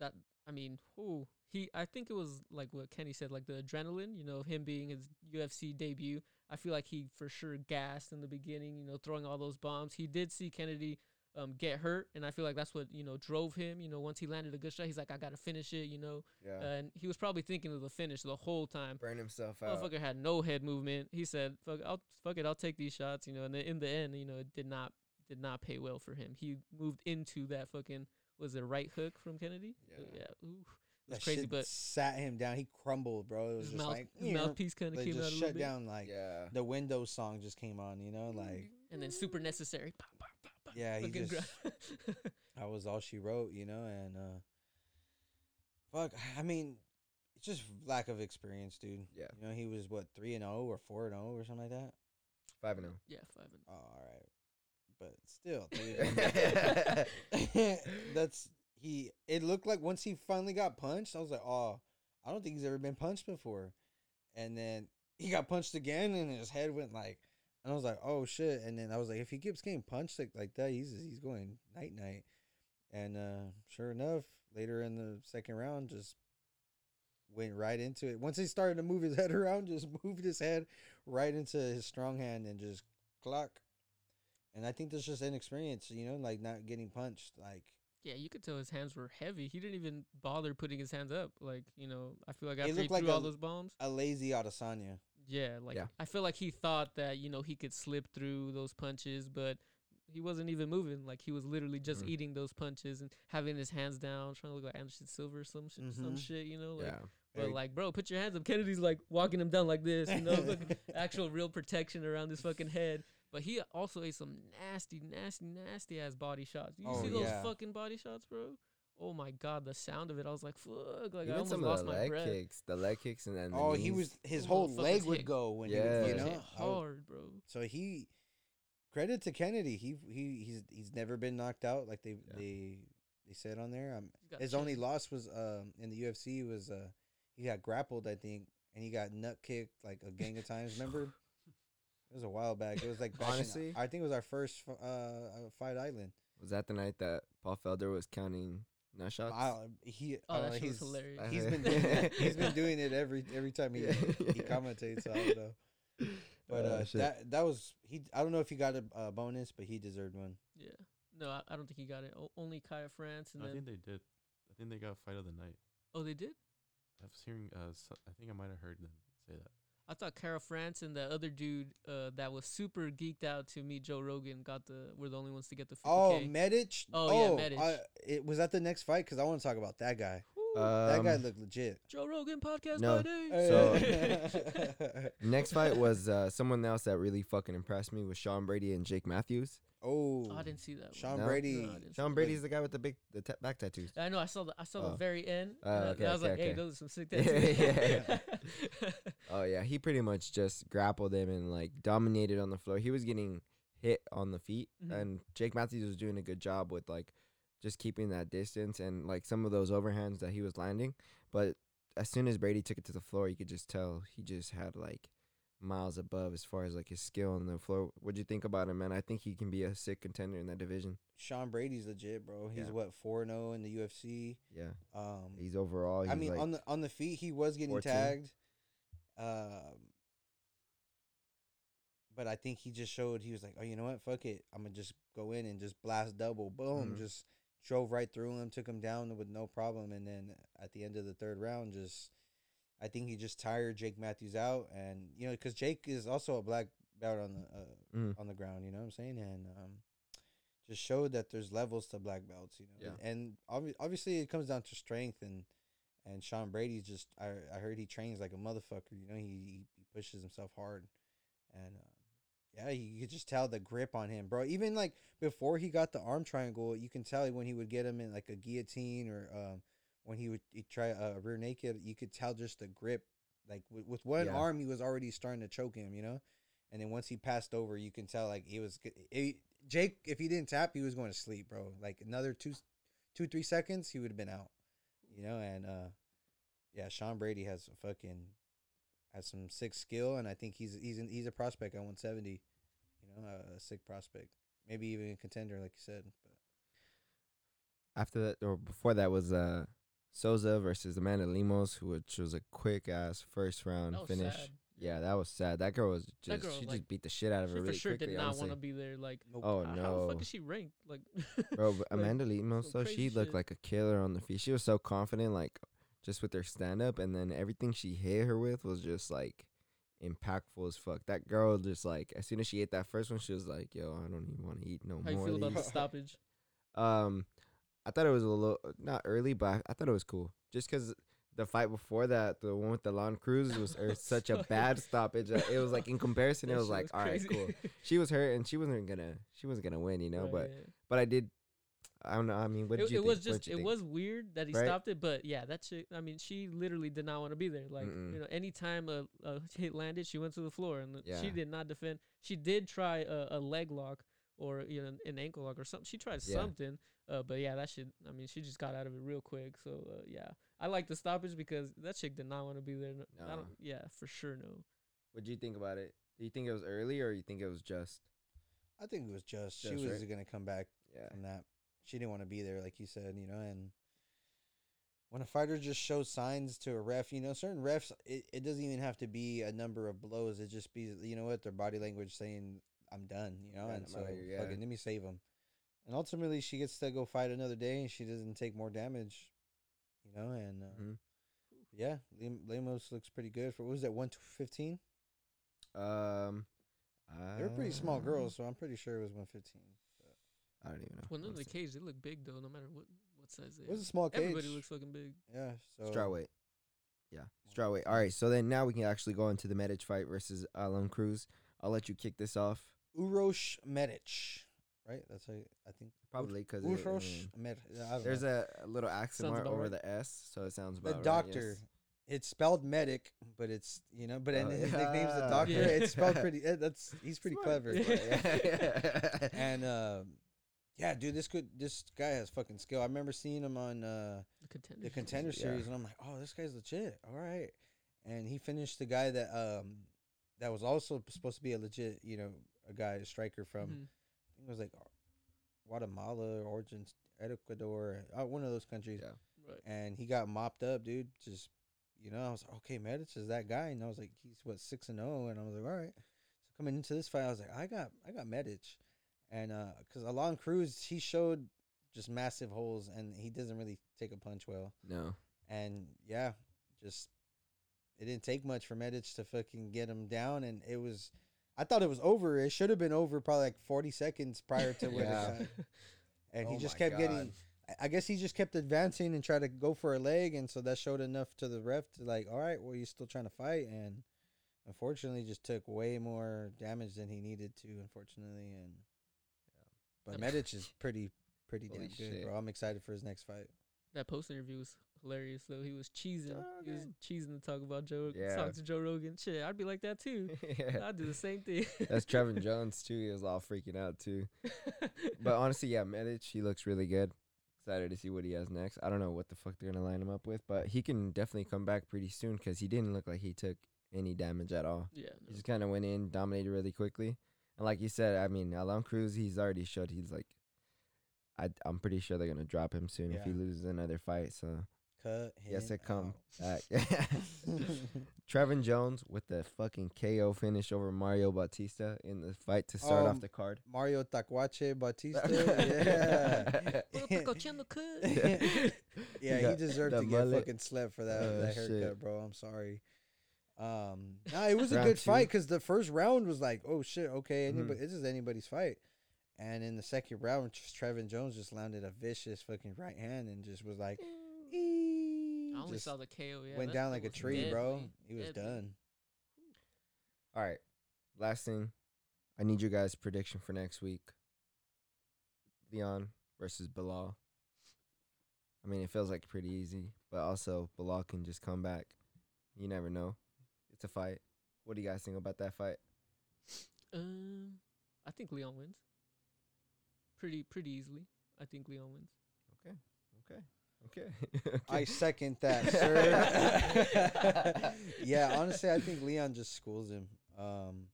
that I mean, who he? I think it was like what Kenny said, like the adrenaline. You know, him being his UFC debut. I feel like he for sure gassed in the beginning. You know, throwing all those bombs. He did see Kennedy um, get hurt, and I feel like that's what you know drove him. You know, once he landed a good shot, he's like, I gotta finish it. You know, Yeah, and he was probably thinking of the finish the whole time. burn himself out. Motherfucker had no head movement. He said, "Fuck, I'll fuck it. I'll take these shots." You know, and then in the end, you know, it did not did not pay well for him. He moved into that fucking was it a right hook from Kennedy? Yeah. yeah. Ooh, it was That crazy, shit but sat him down. He crumbled, bro. It was his just mouth like his mouthpiece kind of They came out a just little shut bit. down like yeah, the Windows song just came on. You know, like and then super necessary. Pow, pow, pow, pow, Yeah, he just- gra- that was all she wrote. You know, and uh fuck. I mean, it's just lack of experience, dude. Yeah. You know, he was what three and zero or four and zero or something like that. five and oh. yeah, five and Oh, all right, but still, that's he. It looked like once he finally got punched, I was like, oh, I don't think he's ever been punched before. And then he got punched again, and his head went like, and I was like, oh shit. And then I was like, if he keeps getting punched like, like that, he's he's going night night. And uh sure enough, later in the second round, just went right into it. Once he started to move his head around, just moved his head right into his strong hand and just clock. And I think that's just inexperience, you know, like not getting punched. Like yeah, you could tell his hands were heavy. He didn't even bother putting his hands up. Like you know, I feel like It after he looked like threw all a- those bombs, a lazy Adesanya. yeah, like Yeah. I feel like he thought that you know he could slip through those punches, but he wasn't even moving. Like he was literally just Mhm. eating those punches and having his hands down, trying to look like Anderson Silva, or some sh- some Mhm. shit, you know. Like, yeah. But like, bro, put your hands up. Kennedy's like walking him down like this, you know, look, actual real protection around his fucking head. But he also ate some nasty, nasty, nasty ass body shots. You Oh, see those yeah. fucking body shots, bro? Oh my god, the sound of it! I was like, fuck, like I Even almost some lost of the my leg breath. kicks, the leg kicks, and then the Oh, he was his Those whole motherfuckers leg would hit- go when Yeah. he, you Motherfuckers know. hard, bro. So he credit to Kennedy. He he he's he's never been knocked out like they Yeah. they they said on there. Um, He's his only chin. loss was um in the UFC was uh he got grappled I think and he got nut kicked like a gang of times. Remember? It was a while back. It was like back in- Honestly? I think it was our first uh uh, fight island. Was that the night that Paul Felder was counting nut shots? I, he Oh, uh, that shit was he's hilarious. I he's heard. been doing it, he's been doing it every every time he Yeah. he commentates. So I don't know. But Oh, uh, that that was he. I don't know if he got a uh, bonus, but he deserved one. Yeah. No, I, I don't think he got it. O- only Kara France, and I then think they did. I think they got fight of the night. oh, they did. I was hearing. Uh, so, I think I might have heard them say that. I thought Kara France and the other dude uh, that was super geeked out to meet Joe Rogan got the were the only ones to get the 50k. Oh, Medic. Oh, yeah, Medic. I, it was that the next fight because I want to talk about that guy. Woo. that guy Um, looked legit. Joe Rogan podcast no. by day. So- Next fight was uh, someone else that really fucking impressed me was Sean Brady and Jake Matthews. oh, Oh, I didn't see that. Sean one. No? Brady. No, I didn't see Sean that. Brady's the guy with the big the ta- back tattoos. I know. I saw the. I saw the Oh. very end. Oh, and I- okay, and I was okay, like, "Hey, okay. those are some sick tattoos. Yeah. Oh yeah, he pretty much just grappled him and like dominated on the floor. He was getting hit on the feet, Mhm. and Jake Matthews was doing a good job with like just keeping that distance and like some of those overhands that he was landing. But as soon as Brady took it to the floor, you could just tell he just had like miles above as far as like his skill on the floor. What'd you think about him, man? I think he can be a sick contender in that division. Sean Brady's legit, bro. He's Yeah. what four zero in the UFC. Yeah, Um, he's overall. He's I mean, like, on the on the feet, he was getting 14. tagged. Um, but I think he just showed he was like, oh, you know what? Fuck it. I'm gonna just go in and just blast double. Boom. Mhm. Just drove right through him, took him down with no problem, and then at the end of the third round, just I think he just tired Jake Matthews out, and you know, because Jake is also a black belt on the uh, Mm. on the ground. You know what I'm saying? And um, just showed that there's levels to black belts. You know, Yeah. and obvi- obviously it comes down to strength and. And Sean Brady's just I I heard he trains like a motherfucker. You know, he he pushes himself hard, and um, yeah, you could just tell the grip on him, bro. Even like before he got the arm triangle, you can tell when he would get him in like a guillotine or um, when he would try a rear naked, you could tell just the grip. Like with, with one Yeah. arm, he was already starting to choke him, you know. And then once he passed over, you can tell like he was he, Jake. If he didn't tap, he was going to sleep, bro. Like another two, two three seconds, he would have been out, you know. And uh, yeah, Sean Brady has a fucking has some sick skill, and I think he's he's an, he's a prospect at 170. You a, a sick prospect, maybe even a contender, like you said. But After that or before that was uh Souza versus Amanda Lemos, who which was a quick ass first round That was finish. sad. Yeah, that was sad. That girl was just girl, she like, just beat the shit out of She her for really sure quickly. did not want to be there. Like, nope. Oh how, how the no, fuck is she ranked? Like, bro! Like, Amanda Lemos some though, crazy she looked shit. like a killer on the feet. She was so confident, like just with her stand up, and then everything she hit her with was just like impactful as fuck. That girl just like as soon as she ate that first one, she was like, "Yo, I don't even want to eat no how you more." feel of about the stoppage? Um, I thought it was a little not early, but I, I thought it was cool. Just because the fight before that, the one with the Lon Cruz was er, such a bad stoppage. It was like in comparison, it was like, all right, cool. She was hurt, and she wasn't gonna, she wasn't gonna win, you know. Right, but but I did. I don't know. I mean, what did it, you it think? was just you it think? was weird that he Right? stopped it, but yeah, that chick. I mean, she literally did not want to be there. Like Mm-mm. you know, anytime a, a hit landed, she went to the floor, and Yeah. she did not defend. She did try a, a leg lock or you know an ankle lock or something. She tried Yeah. something, uh, but yeah, that shit. I mean, she just got out of it real quick. So uh, yeah, I like the stoppage because that chick did not want to be there. No, I don't. Yeah, for sure no. What do you think about it? Do you think it was early, or you think it was just? I think it was just, she was right? gonna come back Yeah. from that. She didn't want to be there, like you said, you know. And when a fighter just shows signs to a ref, you know, certain refs, it, it doesn't even have to be a number of blows. It just be, you know what, their body language saying, "I'm done," you know. Yeah, and so, here, yeah. fucking, let me save him. And ultimately, she gets to go fight another day, and she doesn't take more damage, you know. And uh, Mhm. yeah, Lemos looks pretty good for what was that one fifteen? Um, They were pretty small uh, girls, so I'm pretty sure it was one fifteen. I don't even know. When they're in the honestly. cage, they look big though. No matter what what size they It was are. a small cage. Everybody looks fucking big. yeah, so Strawweight. Yeah, strawweight. All right, so then now we can actually go into the Medich fight versus Aalon Cruz. I'll let you kick this off, Urosh Medich, right? That's how you, I think. probably because Urosh Medic. there's a, a little accent mark over right. the S, so it sounds the about right, doctor. yes. It's spelled medic, but it's you know, but and Oh, his nickname's the doctor. Yeah. It's spelled pretty. eh, That's he's pretty Smart. clever. Yeah. and um, yeah, dude, this could this guy has fucking skill. I remember seeing him on uh, The contender. the contender Yeah. series, and I'm like, oh, this guy's legit. All right, and he finished the guy that um that was also supposed to be a legit, you know, a guy a striker from Mhm. I think it was like Guatemala or Argent- Ecuador, uh, one of those countries. Yeah. Right. And he got mopped up, dude. Just you know, I was like, okay, Medic is that guy, and I was like, he's what six and zero, and I was like, all right. So coming into this fight, I was like, I got, I got Medic, and uh, because Aalon Cruz, he showed just massive holes, and he doesn't really take a punch well, no. and yeah, just it didn't take much for Medic to fucking get him down, and it was. I thought it was over. It should have been over probably like 40 seconds prior to when Yeah. and he Oh just kept getting God. I- I guess he just kept advancing and tried to go for a leg, and so that showed enough to the ref to like, all right, well, you're still trying to fight, and unfortunately, just took way more damage than he needed to, unfortunately, and but Um, Medic is pretty pretty damn Holy good, shit. bro. I'm excited for his next fight. That post interview was hilarious though. He was cheesing. He was cheesing to talk about Joe. Yeah. Talk to Joe Rogan. Shit, I'd be like that too. yeah. I'd do the same thing. That's Trevin Jones too. He was all freaking out too. But honestly, yeah, Medic, he looks really good. Excited to see what he has next. I don't know what the fuck they're gonna line him up with, but he can definitely come back pretty soon because he didn't look like he took any damage at all. yeah. He just kind of went in, dominated really quickly, and like you said, I mean, Aalon Cruz, he's already showed he's like, I I'm pretty sure they're gonna drop him soon if he loses another fight. So Cut him. Yes, it come out. back. Trevin Jones with the fucking KO finish over Mario Bautista in the fight to start off Um, the card. Mario Tacuache Batista. yeah. yeah, he deserved the to get mullet. fucking slept for that, Oh, that haircut, shit. bro. I'm sorry. Um, nah, it was a good two. fight because the first round was like, oh shit, okay, anybody, this is anybody's fight. And in the second round, just Trevin Jones just landed a vicious fucking right hand and just was like, "Ee," I only just saw the KO. Yeah, went down like a was tree, bro. deadly, He was deadly. done. All right. Last thing, I need your guys' prediction for next week. Leon versus Belal. I mean, it feels like pretty easy, but also Belal can just come back. You never know. It's a fight. What do you guys think about that fight? Um, I think Leon wins. Pretty pretty easily. I think Leon wins. Okay. Okay. Okay. I second that, sir. yeah, honestly, I think Leon just schools him. Um,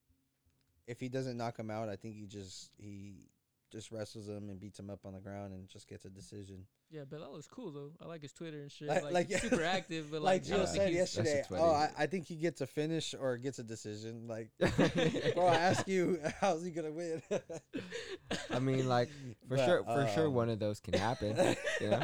if he doesn't knock him out, I think he just he just wrestles him and beats him up on the ground and just gets a decision. Yeah, Belal is cool though. I like his Twitter and shit. Like- Like, like- he's super active, but Like like, I Jill don't think said yesterday, oh, I, I think he gets a finish or gets a decision. Like, bro, I ask you, how's he gonna win? I mean, like, For But, sure, for sure, um, one of those can happen. you know,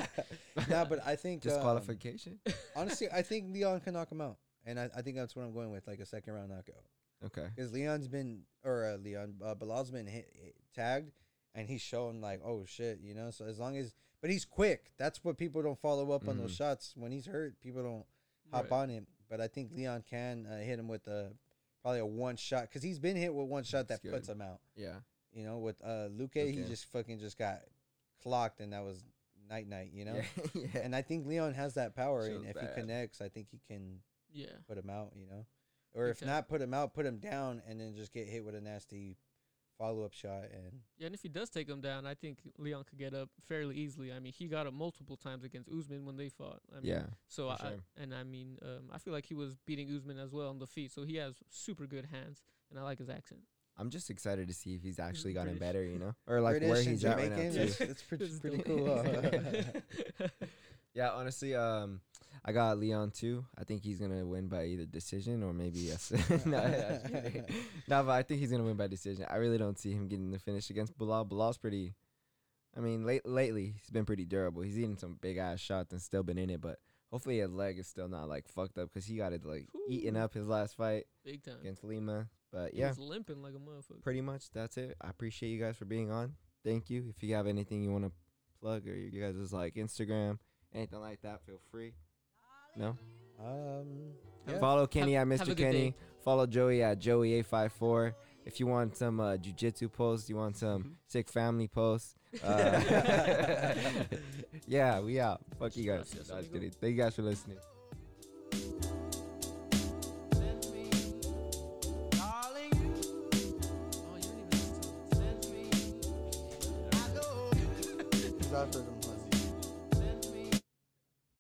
nah, but I think um, disqualification. honestly, I think Leon can knock him out, and I, I think that's what I'm going with, like a second round knockout. Okay. Because Leon's been, or uh, Leon, uh, Belal's been hit, hit, tagged, and he's shown like, oh shit, you know. So as long as, but he's quick. That's what people don't follow up on those Mhm. shots. When he's hurt, people don't hop Right. on him. But I think Leon can uh, hit him with a probably a one shot because he's been hit with one shot that That's puts him out. Yeah. You know, with uh, Luque, he just fucking just got clocked, and that was night night. You know. Yeah. yeah. And I think Leon has that power, and if bad. he connects, I think he can Yeah. put him out, you know, or Big if time. not, put him out, put him down, and then just get hit with a nasty follow up shot. And Yeah, and if he does take him down, I think Leon could get up fairly easily. I mean, he got up multiple times against Usman when they fought. I mean, yeah. So for I, sure. and I mean, um, I feel like he was beating Usman as well on the feet. So he has super good hands, and I like his accent. I'm just excited to see if he's actually gotten British. better. You know, or like British where he's at right now too. it's, it's pretty, pretty cool. huh? Yeah, honestly, um, I got Leon too. I think he's gonna win by either decision or maybe yes. no, just no, but I think he's gonna win by decision. I really don't see him getting the finish against Belal. Belal's pretty. I mean, late lately he's been pretty durable. He's eating some big ass shots and still been in it, but hopefully his leg is still not like fucked up because he got it like eating Ooh. up his last fight Big time. against Lima. But yeah, was limping like a motherfucker. pretty much that's it. I appreciate you guys for being on. Thank you. If you have anything you want to plug or you guys is like Instagram, anything like that, feel free. No. um, yeah. Follow Kenny Have- at have a Mr. good Kenny. day. Follow Joey at Joey854. If you want some uh, jujitsu posts, you want some Mhm. sick family posts. Uh, yeah, we out. Fuck you guys. Gracias, No, amigo. Thank you guys for listening.